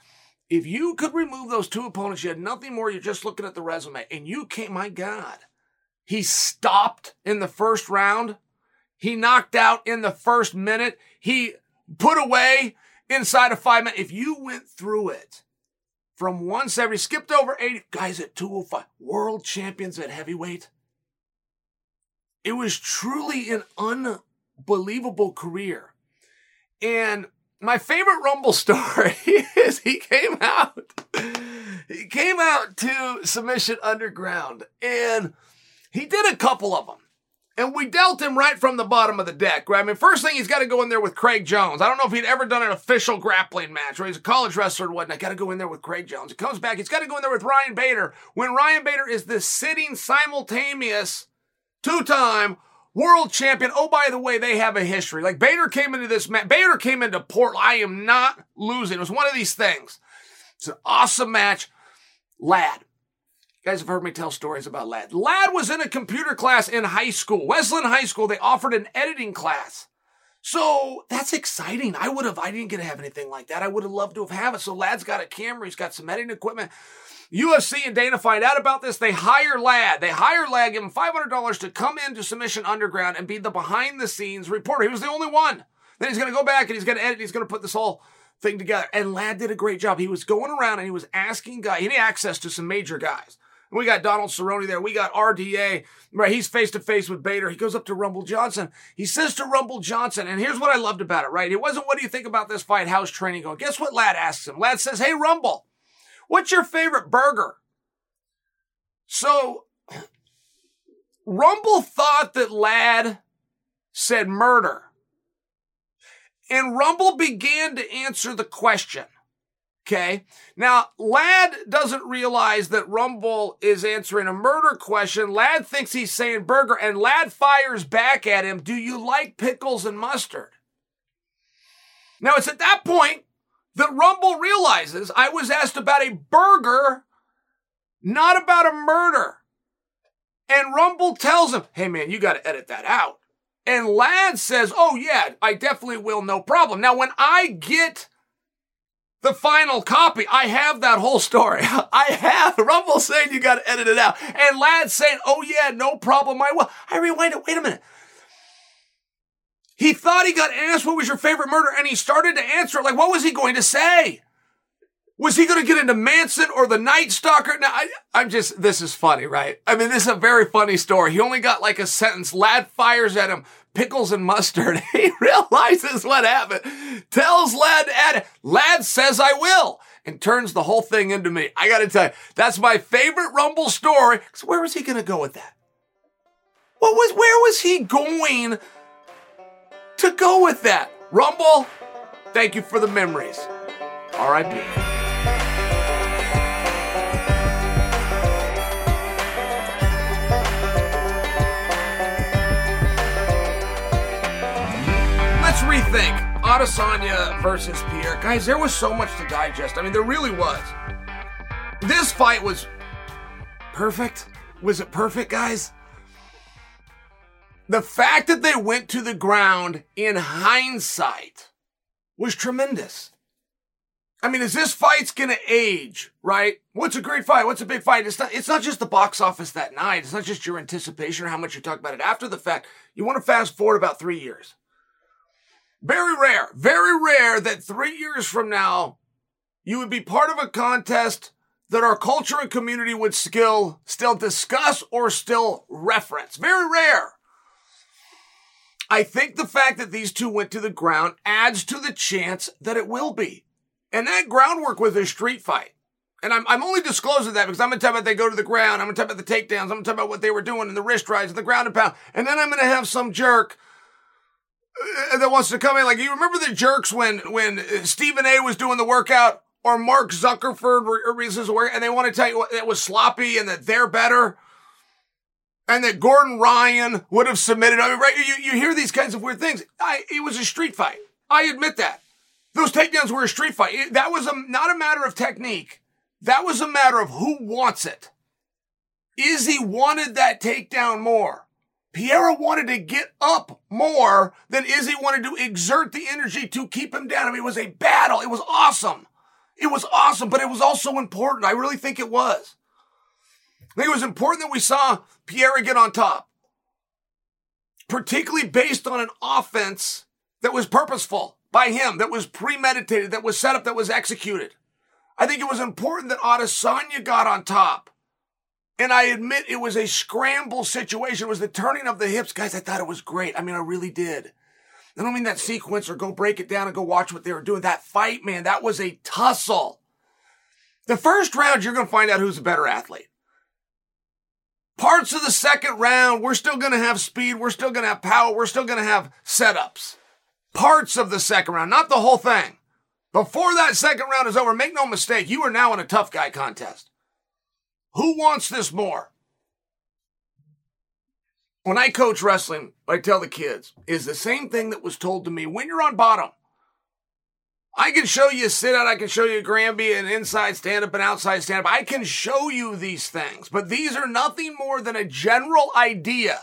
If you could remove those two opponents, you had nothing more. You're just looking at the resume, and you can't. My God, he stopped in the first round. He knocked out in the first minute. He put away inside of five minutes. If you went through it from 170, skipped over 80 guys at 205, world champions at heavyweight. It was truly an unbelievable career. And my favorite Rumble story is he came out. He came out to Submission Underground and he did a couple of them. And we dealt him right from the bottom of the deck. Right? I mean, first thing, he's got to go in there with Craig Jones. I don't know if he'd ever done an official grappling match, where he's a college wrestler and whatnot. Got to go in there with Craig Jones. He comes back, he's got to go in there with Ryan Bader. When Ryan Bader is the sitting simultaneous two time world champion. Oh, by the way, they have a history. Like Bader came into this match. Bader came into Portland. I am not losing. It was one of these things. It's an awesome match. Lad. You guys have heard me tell stories about Lad. Lad was in a computer class in high school. Wesleyan High School, they offered an editing class. So that's exciting. I would have, I didn't get to have anything like that. I would have loved to have had it. So Lad's got a camera. He's got some editing equipment. UFC and Dana find out about this. They hire Lad. They hire Lad, give him $500 to come into Submission Underground and be the behind the scenes reporter. He was the only one. Then he's going to go back and he's going to edit. He's going to put this whole thing together. And Lad did a great job. He was going around and he was asking guys, he access to some major guys. We got Donald Cerrone there. We got RDA. Right. He's face to face with Bader. He goes up to Rumble Johnson. He says to Rumble Johnson, and here's what I loved about it, right? It wasn't, what do you think about this fight? How's training going? Guess what Lad asks him? Lad says, Hey, Rumble, What's your favorite burger? So, Rumble thought that Lad said murder. And Rumble began to answer the question. Okay. Now, Lad doesn't realize that Rumble is answering a murder question. Lad thinks he's saying burger, and Lad fires back at him, Do you like pickles and mustard? Now, it's at that point that Rumble realizes I was asked about a burger, not about a murder. And Rumble tells him, hey man, you got to edit that out. And Ladd says, oh yeah, I definitely will, no problem. Now, when I get the final copy, I have that whole story. I have Rumble saying you got to edit it out. And Ladd saying, oh yeah, no problem, I will. I rewind it. Wait a minute. He thought he got asked what was your favorite murder and he started to answer it. Like, what was he going to say? Was he going to get into Manson or the Night Stalker? Now, I, I'm just, this is funny, right? I mean, this is a very funny story. He only got like a sentence. Lad fires at him, pickles and mustard. He realizes what happened, tells Lad, add, Ladd says I will, and turns the whole thing into me. I got to tell you, that's my favorite Rumble story. So where was he going to go with that? What was, where was he going to go with that. Rumble, thank you for the memories. R.I.P. Let's rethink. Adesanya versus Pereira. Guys, there was so much to digest. I mean, there really was. This fight was perfect. Was it perfect, guys? The fact that they went to the ground in hindsight was tremendous. I mean, is this fight's gonna age, right? What's a great fight? What's a big fight? It's not, it's not just the box office that night. It's not just your anticipation or how much you talk about it after the fact. You want to fast forward about three years. Very rare, very rare that three years from now, you would be part of a contest that our culture and community would still, still discuss or still reference. Very rare. I think the fact that these two went to the ground adds to the chance that it will be. And that groundwork was a street fight. And I'm, I'm only disclosing that because I'm going to talk about they go to the ground. I'm going to talk about the takedowns. I'm going to talk about what they were doing and the wrist rides and the ground and pound. And then I'm going to have some jerk uh, that wants to come in. Like, you remember the jerks when, when Stephen A was doing the workout or Mark Zuckerberg or and they want to tell you it was sloppy and that they're better and that Gordon Ryan would have submitted. I mean, right? You, you hear these kinds of weird things. I, it was a street fight. I admit that. Those takedowns were a street fight. It, that was a, not a matter of technique. That was a matter of who wants it. Izzy wanted that takedown more. Pereira wanted to get up more than Izzy wanted to exert the energy to keep him down. I mean, it was a battle. It was awesome. It was awesome, but it was also important. I really think it was. I think it was important that we saw Pereira get on top, particularly based on an offense that was purposeful by him, that was premeditated, that was set up, that was executed. I think it was important that Adesanya got on top. And I admit it was a scramble situation. It was the turning of the hips. Guys, I thought it was great. I mean, I really did. I don't mean that sequence or go break it down and go watch what they were doing. That fight, man, that was a tussle. The first round, you're going to find out who's a better athlete. Parts of the second round, we're still going to have speed. We're still going to have power. We're still going to have setups. Parts of the second round, not the whole thing. Before that second round is over, make no mistake, you are now in a tough guy contest. Who wants this more? When I coach wrestling, I tell the kids is the same thing that was told to me when you're on bottom. I can show you sit out, I can show you Granby, an inside stand up, and outside stand up. I can show you these things, but these are nothing more than a general idea.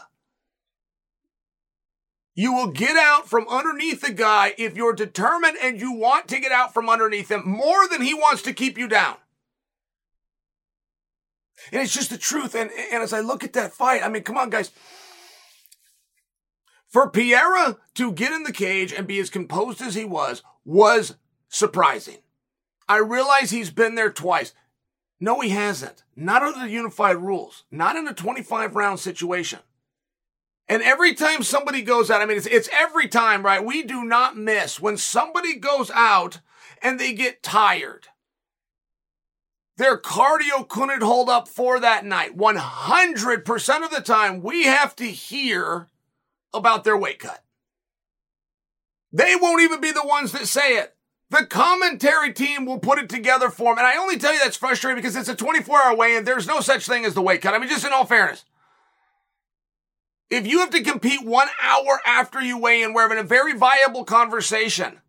You will get out from underneath the guy if you're determined and you want to get out from underneath him more than he wants to keep you down. And it's just the truth. And, and as I look at that fight, I mean, come on, guys. For Pereira to get in the cage and be as composed as he was, was surprising. I realize he's been there twice. No, he hasn't. Not under the unified rules. Not in a 25 round situation. And every time somebody goes out, I mean, it's, it's every time, right? We do not miss when somebody goes out and they get tired. Their cardio couldn't hold up for that night. 100% of the time, we have to hear about their weight cut. They won't even be the ones that say it. The commentary team will put it together for him. And I only tell you that's frustrating because it's a 24 hour weigh in. There's no such thing as the weight cut. I mean, just in all fairness. If you have to compete one hour after you weigh in, we're having a very viable conversation.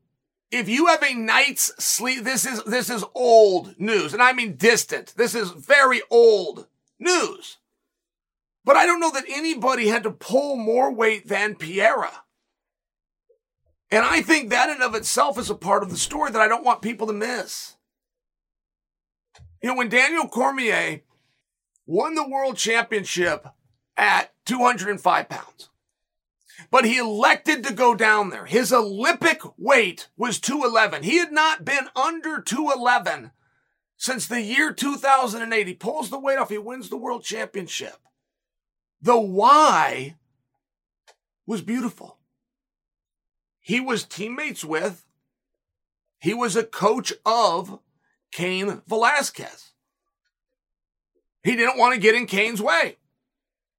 If you have a night's sleep, this is, this is old news. And I mean distant. This is very old news. But I don't know that anybody had to pull more weight than Pereira. And I think that in of itself is a part of the story that I don't want people to miss. You know, when Daniel Cormier won the world championship at 205 pounds, but he elected to go down there. His Olympic weight was 211. He had not been under 211 since the year 2008. He pulls the weight off. He wins the world championship. The why was beautiful he was teammates with, he was a coach of Cain Velasquez. He didn't want to get in Cain's way.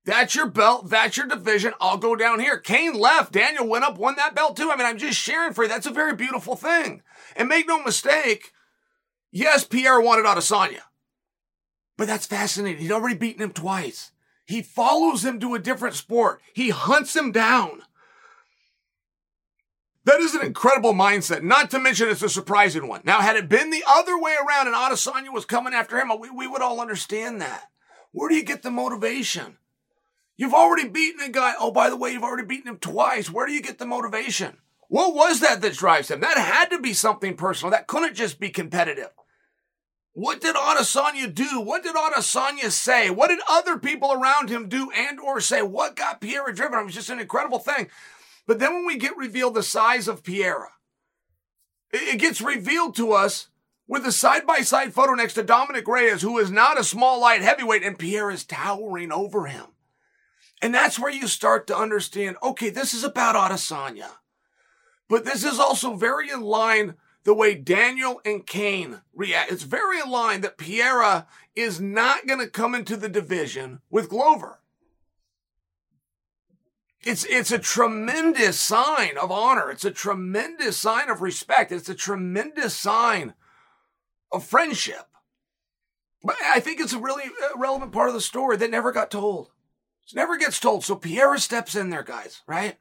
That's your belt. That's your division. I'll go down here. Cain left. Daniel went up, won that belt too. I mean, I'm just sharing for you. That's a very beautiful thing. And make no mistake, yes, Pereira wanted Adesanya. But that's fascinating. He'd already beaten him twice. He follows him to a different sport. He hunts him down. That is an incredible mindset, not to mention it's a surprising one. Now, had it been the other way around and Adesanya was coming after him, we, we would all understand that. Where do you get the motivation? You've already beaten a guy. Oh, by the way, you've already beaten him twice. Where do you get the motivation? What was that that drives him? That had to be something personal. That couldn't just be competitive. What did Adesanya do? What did Adesanya say? What did other people around him do and or say? What got Pereira driven? It was just an incredible thing. But then when we get revealed the size of Pereira, it gets revealed to us with a side by side photo next to Dominick Reyes, who is not a small light heavyweight, and Pereira is towering over him. And that's where you start to understand okay, this is about Adesanya. But this is also very in line the way Daniel and Cain react. It's very in line that Pereira is not going to come into the division with Glover. It's, it's a tremendous sign of honor. It's a tremendous sign of respect. It's a tremendous sign of friendship. But I think it's a really uh, relevant part of the story that never got told. It never gets told. So Pereira steps in there, guys, right?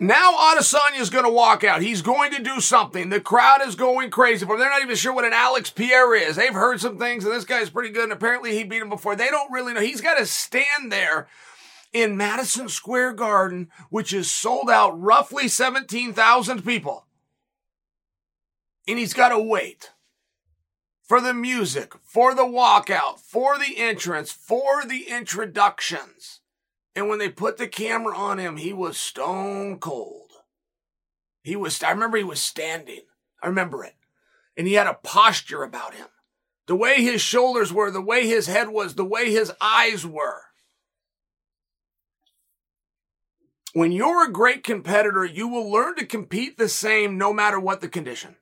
Now Adesanya is going to walk out. He's going to do something. The crowd is going crazy him. They're not even sure what an Alex Pereira is. They've heard some things, and this guy's pretty good. And apparently, he beat him before. They don't really know. He's got to stand there in Madison Square Garden, which is sold out roughly 17,000 people. And he's got to wait for the music, for the walkout, for the entrance, for the introductions. And when they put the camera on him, he was stone cold. He was, I remember he was standing. I remember it. And he had a posture about him. The way his shoulders were, the way his head was, the way his eyes were. When you're a great competitor, you will learn to compete the same no matter what the condition.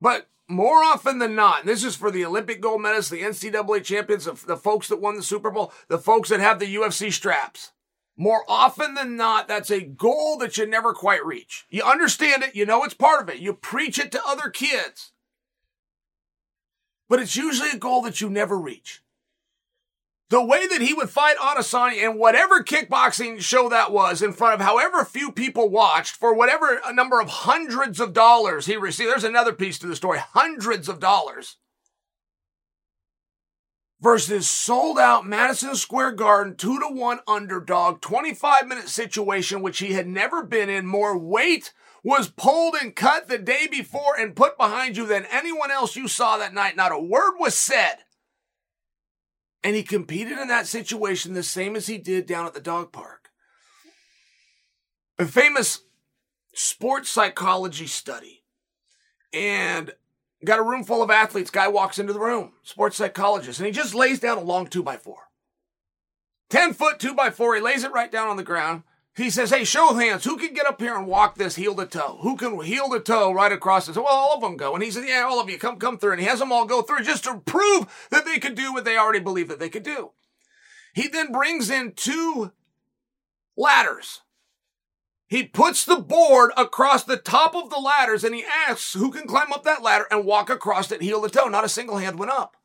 But more often than not, and this is for the Olympic gold medalists, the NCAA champions, the folks that won the Super Bowl, the folks that have the UFC straps. More often than not, that's a goal that you never quite reach. You understand it, you know it's part of it, you preach it to other kids. But it's usually a goal that you never reach the way that he would fight Adesanya in whatever kickboxing show that was in front of however few people watched for whatever a number of hundreds of dollars he received. There's another piece to the story. Hundreds of dollars. Versus sold out Madison Square Garden, two to one underdog, 25 minute situation, which he had never been in. More weight was pulled and cut the day before and put behind you than anyone else you saw that night. Not a word was said. And he competed in that situation the same as he did down at the dog park. A famous sports psychology study. And got a room full of athletes. Guy walks into the room, sports psychologist, and he just lays down a long two by four. 10 foot two by four. He lays it right down on the ground. He says, Hey, show hands. Who can get up here and walk this heel to toe? Who can heel to toe right across? So, well, all of them go. And he said, Yeah, all of you come, come through. And he has them all go through just to prove that they could do what they already believe that they could do. He then brings in two ladders. He puts the board across the top of the ladders and he asks who can climb up that ladder and walk across it heel to toe. Not a single hand went up.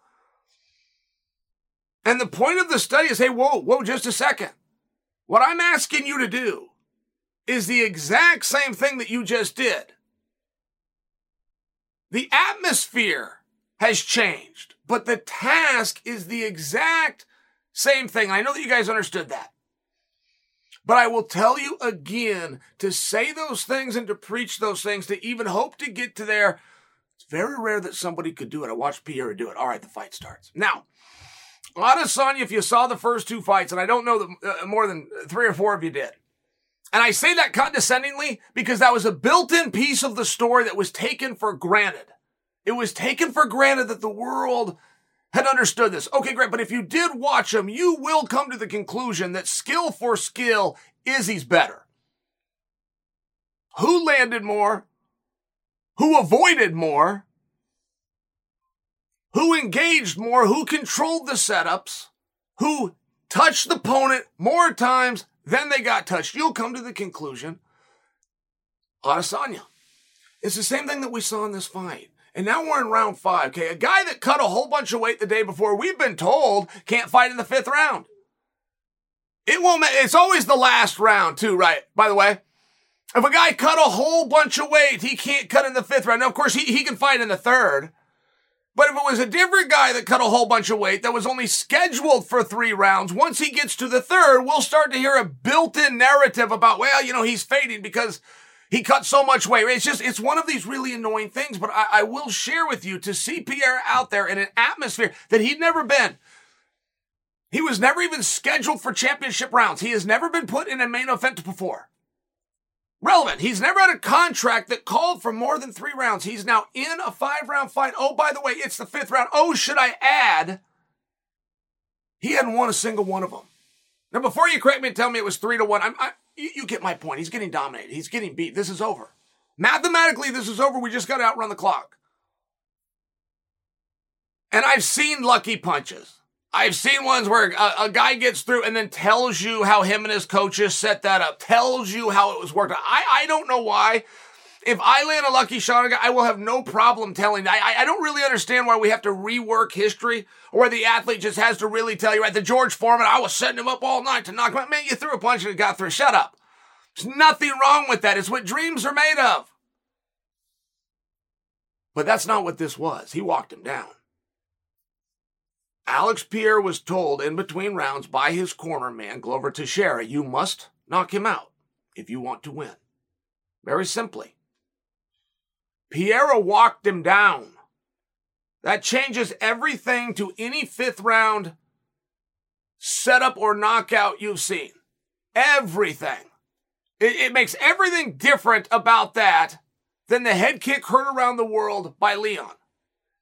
And the point of the study is, hey, whoa, whoa, just a second. What I'm asking you to do is the exact same thing that you just did. The atmosphere has changed, but the task is the exact same thing. I know that you guys understood that. But I will tell you again to say those things and to preach those things, to even hope to get to there. It's very rare that somebody could do it. I watched Pereira do it. All right, the fight starts. Now, Adesanya, if you saw the first two fights, and I don't know that uh, more than three or four of you did, and I say that condescendingly because that was a built-in piece of the story that was taken for granted. It was taken for granted that the world had understood this. Okay, great. But if you did watch them, you will come to the conclusion that skill for skill, Izzy's better. Who landed more? Who avoided more? Who engaged more, who controlled the setups, who touched the opponent more times than they got touched. You'll come to the conclusion. Adesanya. It's the same thing that we saw in this fight. And now we're in round five. Okay, a guy that cut a whole bunch of weight the day before, we've been told can't fight in the fifth round. It won't. It's always the last round, too, right? By the way, if a guy cut a whole bunch of weight, he can't cut in the fifth round. Now, of course, he, he can fight in the third. But if it was a different guy that cut a whole bunch of weight that was only scheduled for three rounds, once he gets to the third, we'll start to hear a built-in narrative about, well, you know, he's fading because he cut so much weight. It's just, it's one of these really annoying things, but I, I will share with you to see Pereira out there in an atmosphere that he'd never been. He was never even scheduled for championship rounds. He has never been put in a main event before relevant. He's never had a contract that called for more than three rounds. He's now in a five round fight. Oh, by the way, it's the fifth round. Oh, should I add? He hadn't won a single one of them. Now, before you correct me and tell me it was three to one, I'm, I, you, you get my point. He's getting dominated. He's getting beat. This is over. Mathematically, this is over. We just got to outrun the clock. And I've seen lucky punches. I've seen ones where a, a, guy gets through and then tells you how him and his coaches set that up, tells you how it was worked. I, I don't know why. If I land a lucky shot I will have no problem telling. I, I don't really understand why we have to rework history or where the athlete just has to really tell you, right? The George Foreman, I was setting him up all night to knock him out. Man, you threw a punch and it got through. Shut up. There's nothing wrong with that. It's what dreams are made of. But that's not what this was. He walked him down. Alex Pereira was told in between rounds by his corner man, Glover Teixeira, you must knock him out if you want to win. Very simply. Pereira walked him down. That changes everything to any fifth round setup or knockout you've seen. Everything. It, it, makes everything different about that than the head kick heard around the world by Leon.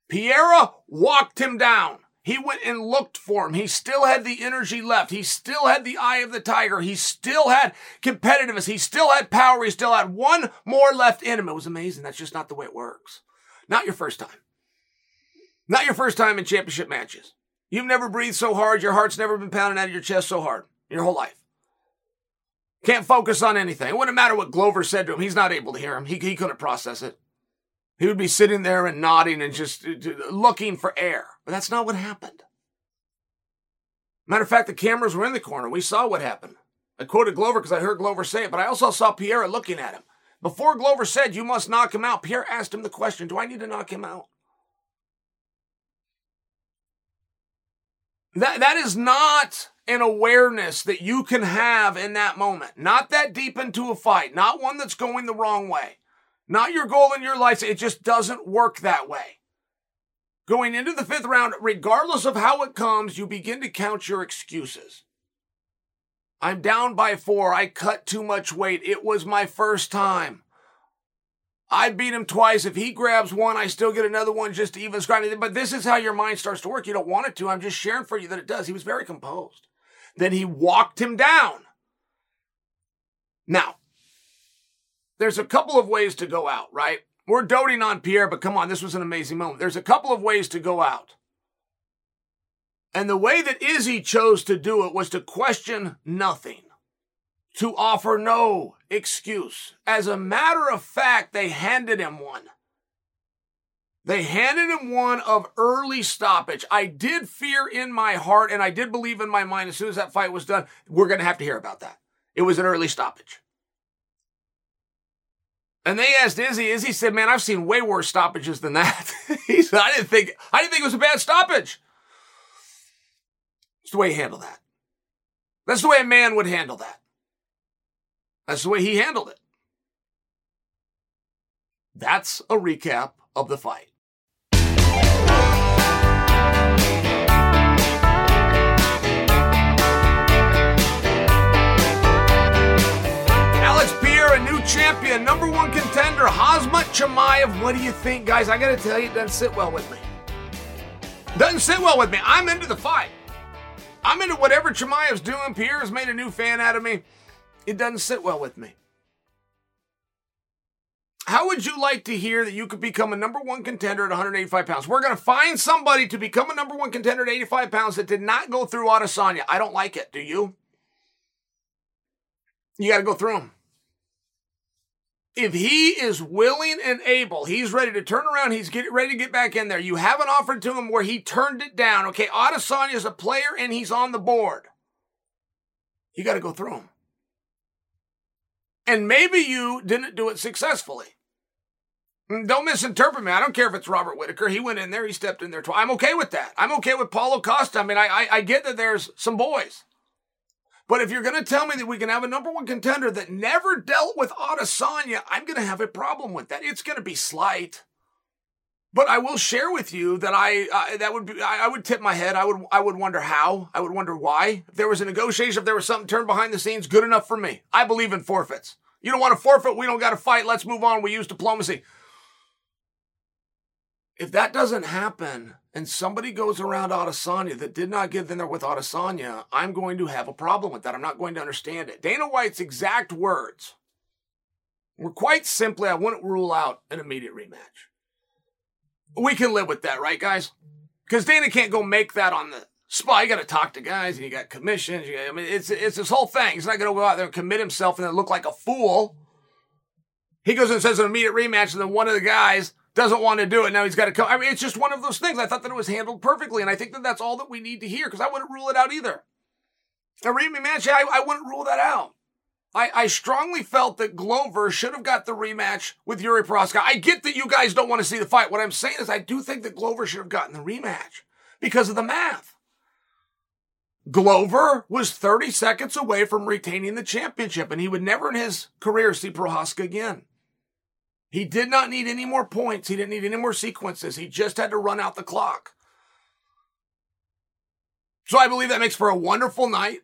Pereira walked him down. He went and looked for him. He still had the energy left. He still had the eye of the tiger. He still had competitiveness. He still had power. He still had one more left in him. It was amazing. That's just not the way it works. Not your first time. Not your first time in championship matches. You've never breathed so hard. Your heart's never been pounding out of your chest so hard your whole life. Can't focus on anything. It wouldn't matter what Glover said to him. He's not able to hear him. He, he couldn't process it. He would be sitting there and nodding and just uh, looking for air. But that's not what happened. Matter of fact, the cameras were in the corner. We saw what happened. I quoted Glover because I heard Glover say it, but I also saw Pereira looking at him. Before Glover said, You must knock him out, Pereira asked him the question Do I need to knock him out? That, that is not an awareness that you can have in that moment. Not that deep into a fight, not one that's going the wrong way. Not your goal in your life. It just doesn't work that way. Going into the fifth round, regardless of how it comes, you begin to count your excuses. I'm down by four. I cut too much weight. It was my first time. I beat him twice. If he grabs one, I still get another one just to even scratch. But this is how your mind starts to work. You don't want it to. I'm just sharing for you that it does. He was very composed. Then he walked him down. Now, there's a couple of ways to go out, right? We're doting on Pereira, but come on, this was an amazing moment. There's a couple of ways to go out. And the way that Izzy chose to do it was to question nothing, to offer no excuse. As a matter of fact, they handed him one. They handed him one of early stoppage. I did fear in my heart and I did believe in my mind as soon as that fight was done, we're going to have to hear about that. It was an early stoppage. And they asked Izzy. Izzy said, "Man, I've seen way worse stoppages than that." he said, "I didn't think I didn't think it was a bad stoppage." It's the way he handled that. That's the way a man would handle that. That's the way he handled it. That's a recap of the fight. Champion, number one contender, Khamzat Chimaev. What do you think, guys? I got to tell you, it doesn't sit well with me. Doesn't sit well with me. I'm into the fight. I'm into whatever Chimaev's doing. Pereira has made a new fan out of me. It doesn't sit well with me. How would you like to hear that you could become a number one contender at 185 pounds? We're going to find somebody to become a number one contender at 85 pounds that did not go through Adesanya. I don't like it. Do you? You got to go through them if he is willing and able, he's ready to turn around. He's getting ready to get back in there. You haven't offered to him where he turned it down. Okay, Adesanya is a player and he's on the board. You got to go through him. And maybe you didn't do it successfully. Mm, don't misinterpret me. I don't care if it's Robert Whitaker. He went in there. He stepped in there. Twice. I'm okay with that. I'm okay with Paulo Costa. I mean, I, I, I get that there's some boys. But if you're going to tell me that we can have a number one contender that never dealt with Adesanya, I'm going to have a problem with that. It's going to be slight. But I will share with you that I uh, that would be I, I, would tip my head. I would I would wonder how. I would wonder why. If there was a negotiation, if there was something turned behind the scenes, good enough for me. I believe in forfeits. You don't want to forfeit. We don't got to fight. Let's move on. We use diplomacy. If that doesn't happen, and somebody goes around Adesanya that did not get in there with Adesanya, I'm going to have a problem with that. I'm not going to understand it. Dana White's exact words were quite simply, I wouldn't rule out an immediate rematch. We can live with that, right, guys? Because Dana can't go make that on the spot. You got to talk to guys, and you got commissions. You got, I mean, it's it's this whole thing. He's not going to go out there and commit himself and then look like a fool He goes and says an immediate rematch, and then one of the guys doesn't want to do it. Now he's got to come. I mean, it's just one of those things. I thought that it was handled perfectly, and I think that that's all that we need to hear because I wouldn't rule it out either. A rematch, I, I wouldn't rule that out. I, I strongly felt that Glover should have got the rematch with Jiri Prochazka. I get that you guys don't want to see the fight. What I'm saying is I do think that Glover should have gotten the rematch because of the math. Glover was 30 seconds away from retaining the championship, and he would never in his career see Prochazka again. He did not need any more points. He didn't need any more sequences. He just had to run out the clock. So I believe that makes for a wonderful night.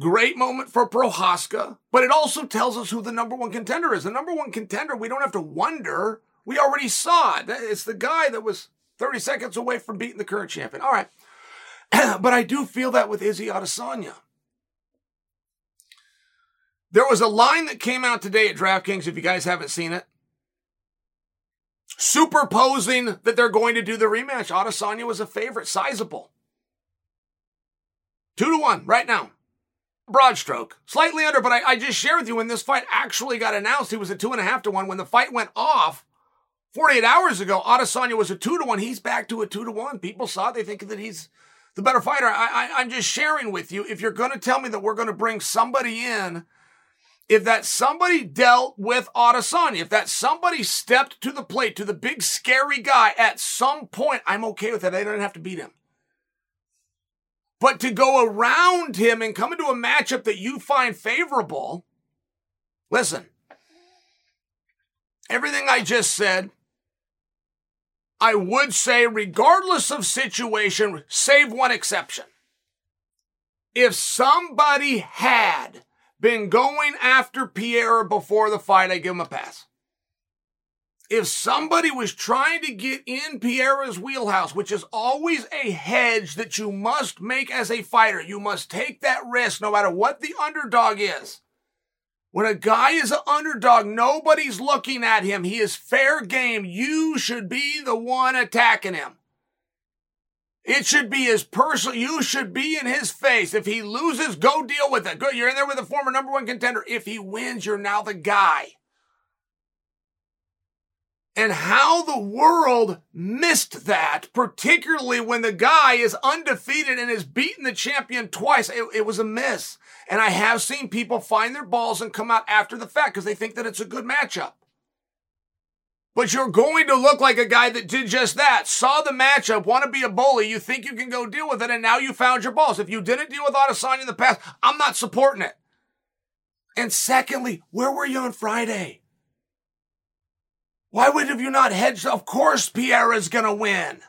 Great moment for Prochazka, but it also tells us who the number one contender is. The number one contender, we don't have to wonder. We already saw it. It's the guy that was 30 seconds away from beating the current champion. All right. but I do feel that with Izzy Adesanya. There was a line that came out today at DraftKings, if you guys haven't seen it. Superposing that they're going to do the rematch. Adesanya was a favorite, sizable. Two to one right now. Broad stroke. Slightly under, but I, I just shared with you when this fight actually got announced, he was a two and a half to one. When the fight went off 48 hours ago, Adesanya was a two to one. He's back to a two to one. People saw it. They think that he's the better fighter. I, I, I'm just sharing with you. If you're going to tell me that we're going to bring somebody in if that somebody dealt with Adesanya, if that somebody stepped to the plate, to the big scary guy at some point, I'm okay with that. I don't have to beat him. But to go around him and come into a matchup that you find favorable, listen, everything I just said, I would say, regardless of situation, save one exception. If somebody had been going after Pereira before the fight, I give him a pass. If somebody was trying to get in Pereira's wheelhouse, which is always a hedge that you must make as a fighter, you must take that risk no matter what the underdog is. When a guy is an underdog, nobody's looking at him. He is fair game. You should be the one attacking him. It should be his personal. You should be in his face. If he loses, go deal with it. Good. You're in there with a former number one contender. If he wins, you're now the guy. And how the world missed that, particularly when the guy is undefeated and has beaten the champion twice, it, it was a miss. And I have seen people find their balls and come out after the fact because they think that it's a good matchup. But you're going to look like a guy that did just that. Saw the matchup, want to be a bully. You think you can go deal with it, and now you found your balls. If you didn't deal with Adesanya in the past, I'm not supporting it. And secondly, where were you on Friday? Why would have you not hedged? Of course, Pereira is going to win.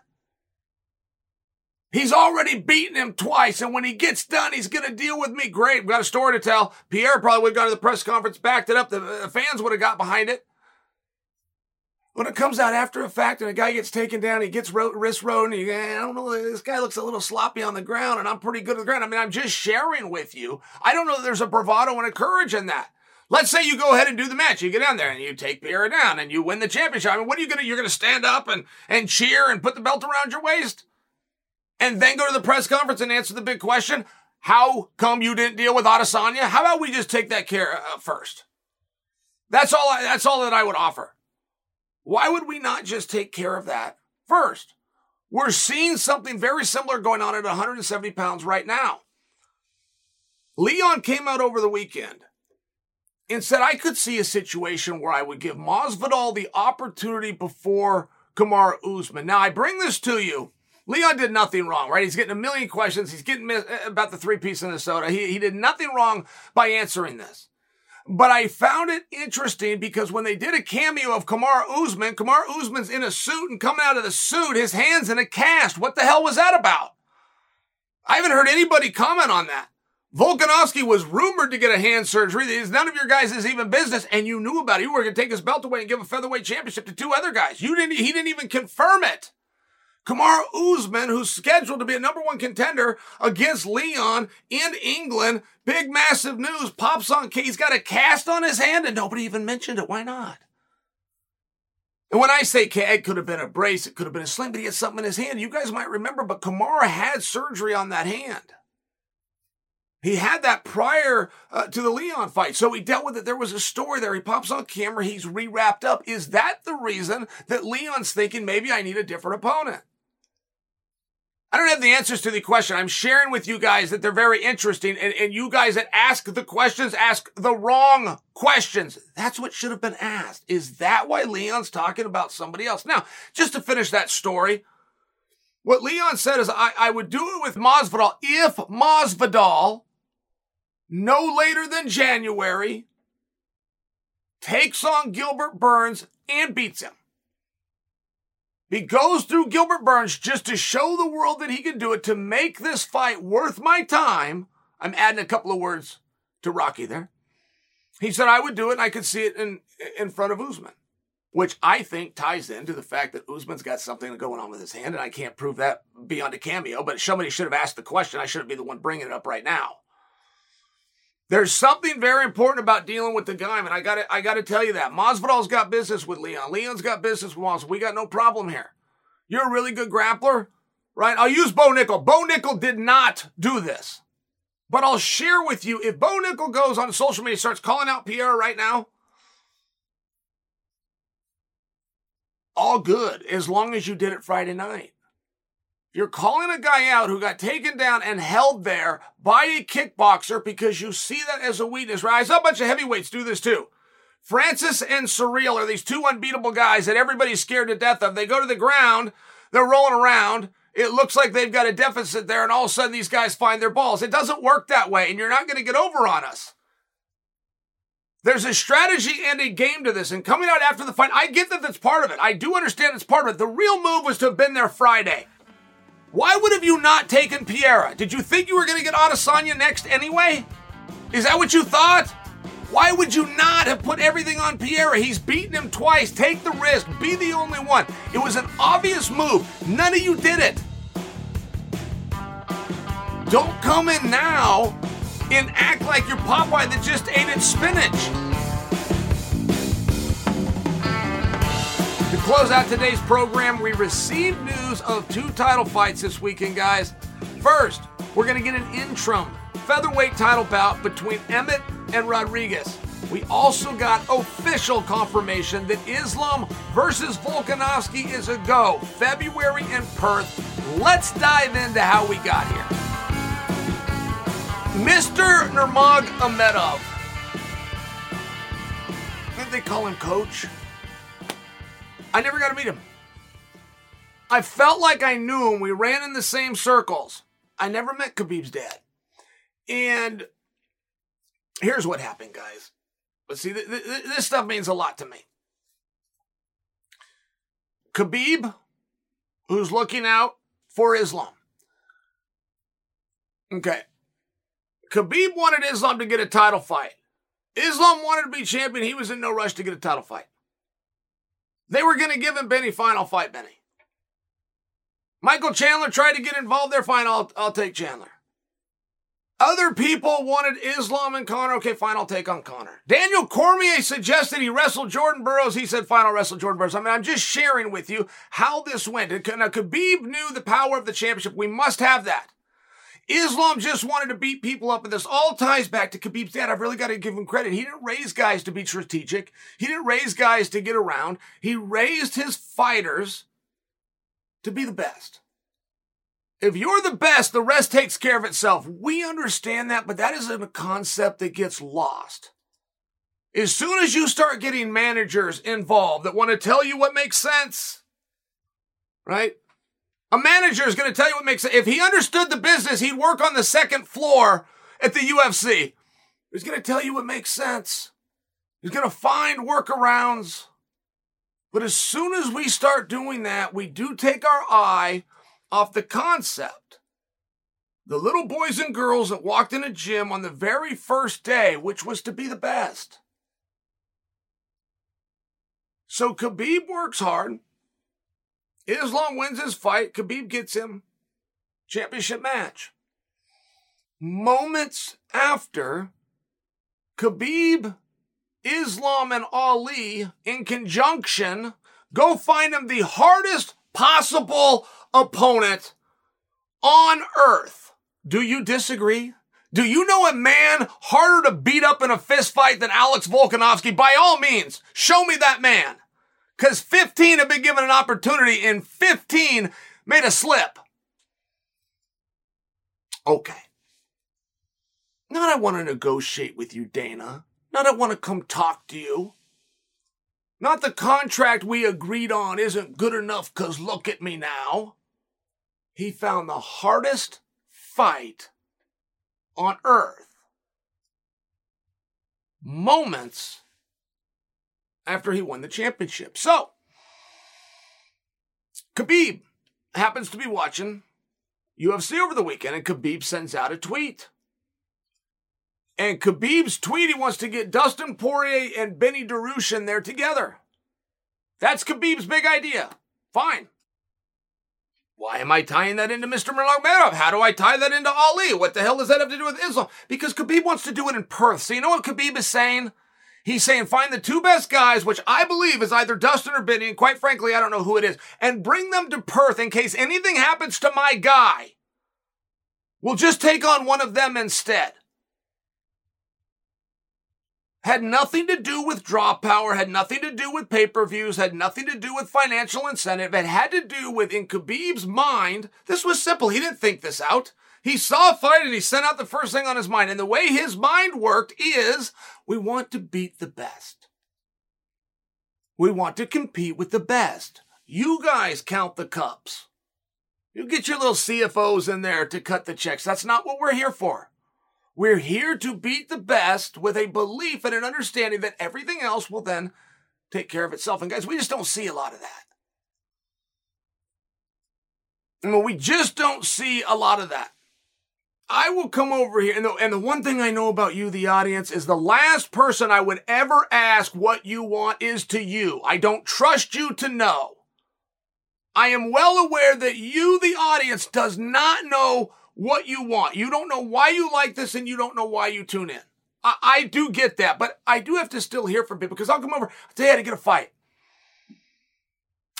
He's already beaten him twice, and when he gets done, he's going to deal with me. Great. We've got a story to tell. Pereira probably would have gone to the press conference, backed it up. The fans would have got behind it. When it comes out after a fact and a guy gets taken down, he gets ro- wrist rode, and you, I don't know, this guy looks a little sloppy on the ground, and I'm pretty good at the ground. I mean, I'm just sharing with you. I don't know that there's a bravado and a courage in that. Let's say you go ahead and do the match. You get down there and you take Pereira down and you win the championship. I mean, what are you gonna? You're gonna stand up and and cheer and put the belt around your waist, and then go to the press conference and answer the big question: How come you didn't deal with Adesanya? How about we just take that care uh, first? That's all. I, that's all that I would offer. Why would we not just take care of that first? We're seeing something very similar going on at 170 pounds right now. Leon came out over the weekend and said I could see a situation where I would give Masvidal the opportunity before Kamaru Usman. Now I bring this to you. Leon did nothing wrong, right? He's getting a million questions. He's getting about the three piece in the soda. He, he did nothing wrong by answering this. But I found it interesting because when they did a cameo of Kamaru Usman, Kamaru Usman's in a suit and coming out of the suit, his hand's in a cast. What the hell was that about? I haven't heard anybody comment on that. Volkanovski was rumored to get a hand surgery. None of your guys' is even business, and you knew about it. You were going to take his belt away and give a featherweight championship to two other guys. You didn't. He didn't even confirm it. Kamaru Usman, who's scheduled to be a number one contender against Leon in England, big massive news, pops on, he's got a cast on his hand and nobody even mentioned it. Why not? And when I say it could have been a brace, it could have been a sling, but he had something in his hand. You guys might remember, but Kamaru had surgery on that hand. He had that prior uh, to the Leon fight, so he dealt with it. There was a story there. He pops on camera. He's rewrapped up. Is that the reason that Leon's thinking maybe I need a different opponent? I don't have the answers to the question. I'm sharing with you guys that they're very interesting. And, and you guys that ask the questions ask the wrong questions. That's what should have been asked. Is that why Leon's talking about somebody else? Now, just to finish that story, what Leon said is I, I would do it with Masvidal if Masvidal, no later than January, takes on Gilbert Burns and beats him. He goes through Gilbert Burns just to show the world that he can do it, to make this fight worth my time. I'm adding a couple of words to Rocky there. He said I would do it and I could see it in, in front of Usman, which I think ties into the fact that Usman's got something going on with his hand, and I can't prove that beyond a cameo, but somebody should have asked the question. I shouldn't be the one bringing it up right now. There's something very important about dealing with the guy, and I got to I got to tell you that Masvidal's got business with Leon. Leon's got business with Masvidal. We got no problem here. You're a really good grappler, right? I'll use Bo Nickal. Bo Nickal did not do this, but I'll share with you if Bo Nickal goes on social media starts calling out Pereira right now. All good as long as you did it Friday night. You're calling a guy out who got taken down and held there by a kickboxer because you see that as a weakness, right? I saw a bunch of heavyweights do this too. Francis and Ciryl are these two unbeatable guys that everybody's scared to death of. They go to the ground, they're rolling around. It looks like they've got a deficit there, and all of a sudden these guys find their balls. It doesn't work that way, and you're not going to get over on us. There's a strategy and a game to this, and coming out after the fight, I get that that's part of it. I do understand it's part of it. The real move was to have been there Friday. Why would have you not taken Pereira? Did you think you were going to get Adesanya next anyway? Is that what you thought? Why would you not have put everything on Pereira? He's beaten him twice. Take the risk. Be the only one. It was an obvious move. None of you did it. Don't come in now and act like you're Popeye that just ate its spinach. Close out today's program, we received news of two title fights this weekend, guys. First, we're going to get an interim featherweight title bout between Emmett and Rodriguez. We also got official confirmation that Islam versus Volkanovski is a go. February in Perth. Let's dive into how we got here. Mr. Nurmagomedov. Did they call him coach? I never got to meet him. I felt like I knew him. We ran in the same circles. I never met Khabib's dad. And here's what happened, guys. But see, th- th- this stuff means a lot to me. Khabib, who's looking out for Islam. Okay. Khabib wanted Islam to get a title fight. Islam wanted to be champion. He was in no rush to get a title fight. They were going to give him Benny final fight, Benny. Michael Chandler tried to get involved there. Fine, I'll, I'll take Chandler. Other people wanted Islam and Conor. Okay, fine, I'll take on Conor. Daniel Cormier suggested he wrestle Jordan Burroughs. He said, fine, I'll wrestle Jordan Burroughs. I mean, I'm just sharing with you how this went. Now, Khabib knew the power of the championship. We must have that. Islam just wanted to beat people up, and this all ties back to Khabib's dad. I've really got to give him credit. He didn't raise guys to be strategic. He didn't raise guys to get around. He raised his fighters to be the best. If you're the best, the rest takes care of itself. We understand that, but that isn't a concept that gets lost. As soon as you start getting managers involved that want to tell you what makes sense, right? A manager is going to tell you what makes it. If he understood the business, he'd work on the second floor at the UFC. He's going to tell you what makes sense. He's going to find workarounds. But as soon as we start doing that, we do take our eye off the concept. The little boys and girls that walked in a gym on the very first day, which was to be the best. So Khabib works hard. Islam wins his fight. Khabib gets him championship match. Moments after, Khabib, Islam, and Ali in conjunction go find him the hardest possible opponent on earth. Do you disagree? Do you know a man harder to beat up in a fist fight than Alex Volkanovski? By all means, show me that man. Because 15 have been given an opportunity and 15 made a slip. Okay. Not I want to negotiate with you, Dana. Not I want to come talk to you. Not the contract we agreed on isn't good enough because look at me now. He found the hardest fight on earth moments after he won the championship. So, Khabib happens to be watching UFC over the weekend, and Khabib sends out a tweet. And Khabib's tweet, he wants to get Dustin Poirier and Benny Dariush in there together. That's Khabib's big idea. Fine. Why am I tying that into Mr. Nurmagomedov? How do I tie that into Ali? What the hell does that have to do with Islam? Because Khabib wants to do it in Perth. So you know what Khabib is saying? He's saying find the two best guys, which I believe is either Dustin or Benny, and quite frankly, I don't know who it is, and bring them to Perth in case anything happens to my guy. We'll just take on one of them instead. Had nothing to do with draw power, had nothing to do with pay per views, had nothing to do with financial incentive. It had to do with, in Khabib's mind, this was simple. He didn't think this out. He saw a fight and he sent out the first thing on his mind. And the way his mind worked is we want to beat the best. We want to compete with the best. You guys count the cups. You get your little CFOs in there to cut the checks. That's not what we're here for. We're here to beat the best with a belief and an understanding that everything else will then take care of itself. And guys, we just don't see a lot of that. And we just don't see a lot of that. I will come over here, and the, and the one thing I know about you, the audience, is the last person I would ever ask what you want is to you. I don't trust you to know. I am well aware that you, the audience, does not know what you want. You don't know why you like this, and you don't know why you tune in. I, I do get that, but I do have to still hear from people because I'll come over, I'll tell you how to get a fight.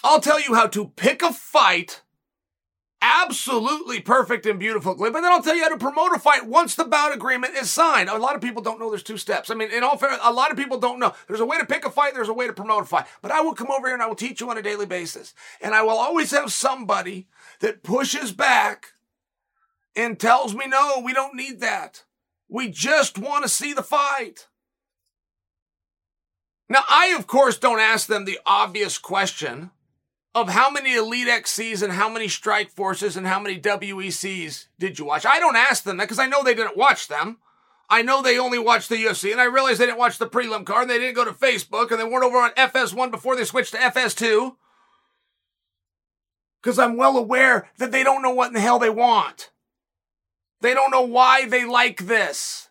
I'll tell you how to pick a fight absolutely perfect and beautiful clip. And then I'll tell you how to promote a fight once the bout agreement is signed. A lot of people don't know there's two steps. I mean, in all fairness, a lot of people don't know. There's a way to pick a fight, there's a way to promote a fight. But I will come over here and I will teach you on a daily basis. And I will always have somebody that pushes back and tells me, no, we don't need that. We just want to see the fight. Now, I, of course, don't ask them the obvious question of how many Elite XCs and how many Strike Forces and how many WECs did you watch? I don't ask them that because I know they didn't watch them. I know they only watched the UFC, and I realize they didn't watch the prelim card, and they didn't go to Facebook, and they weren't over on FS1 before they switched to FS2. Because I'm well aware that they don't know what in the hell they want. They don't know why they like this.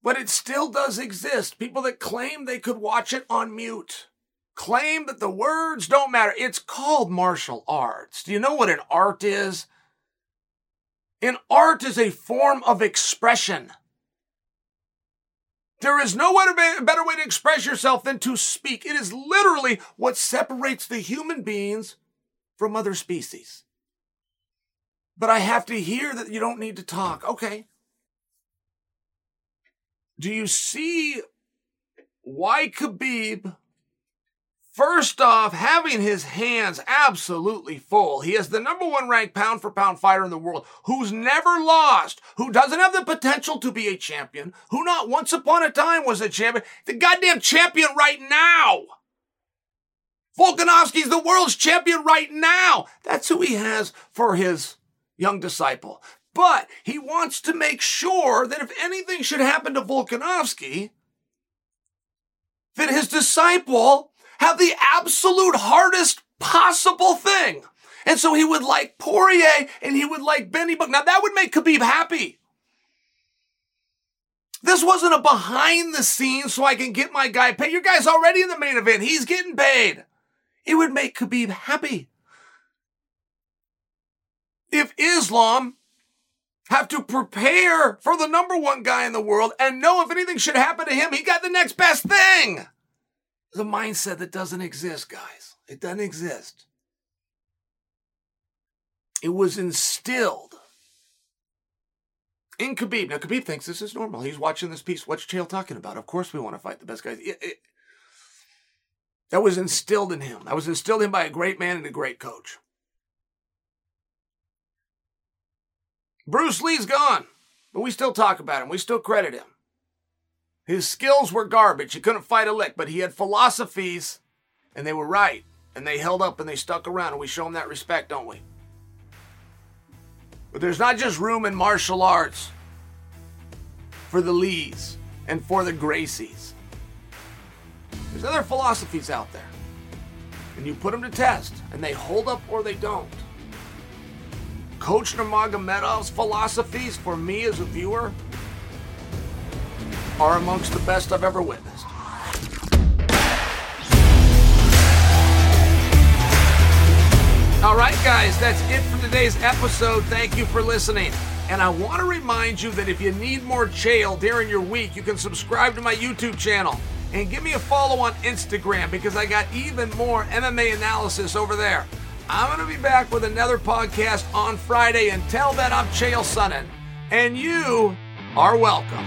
But it still does exist. People that claim they could watch it on mute claim that the words don't matter. It's called martial arts. Do you know what an art is? An art is a form of expression. There is no better way to express yourself than to speak. It is literally what separates the human beings from other species. But I have to hear that you don't need to talk. Okay. Do you see why Khabib First off, having his hands absolutely full. He is the number one ranked pound for pound fighter in the world who's never lost, who doesn't have the potential to be a champion, who not once upon a time was a champion, the goddamn champion right now. Volkanovski's the world's champion right now. That's who he has for his young disciple. But he wants to make sure that if anything should happen to Volkanovski, that his disciple have the absolute hardest possible thing. And so he would like Poirier and he would like Benny Buck. Now that would make Khabib happy. This wasn't a behind the scenes so I can get my guy paid. Your guy's already in the main event. He's getting paid. It would make Khabib happy. If Islam have to prepare for the number one guy in the world and know if anything should happen to him, he got the next best thing is a mindset that doesn't exist, guys. It doesn't exist. It was instilled in Khabib. Now, Khabib thinks this is normal. He's watching this piece. What's Chael talking about? Of course, we want to fight the best guys. It, it, that was instilled in him. That was instilled in him by a great man and a great coach. Bruce Lee's gone, but we still talk about him. We still credit him. His skills were garbage. He couldn't fight a lick, but he had philosophies, and they were right. And they held up and they stuck around, and we show him that respect, don't we? But there's not just room in martial arts for the Lees and for the Gracies. There's other philosophies out there. And you put them to test, and they hold up or they don't. Coach Nurmagomedov's philosophies for me as a viewer are amongst the best I've ever witnessed. All right, guys, that's it for today's episode. Thank you for listening. And I want to remind you that if you need more Chael during your week, you can subscribe to my YouTube channel and give me a follow on Instagram because I got even more MMA analysis over there. I'm going to be back with another podcast on Friday. Until then, I'm Chael Sonnen, and you are welcome.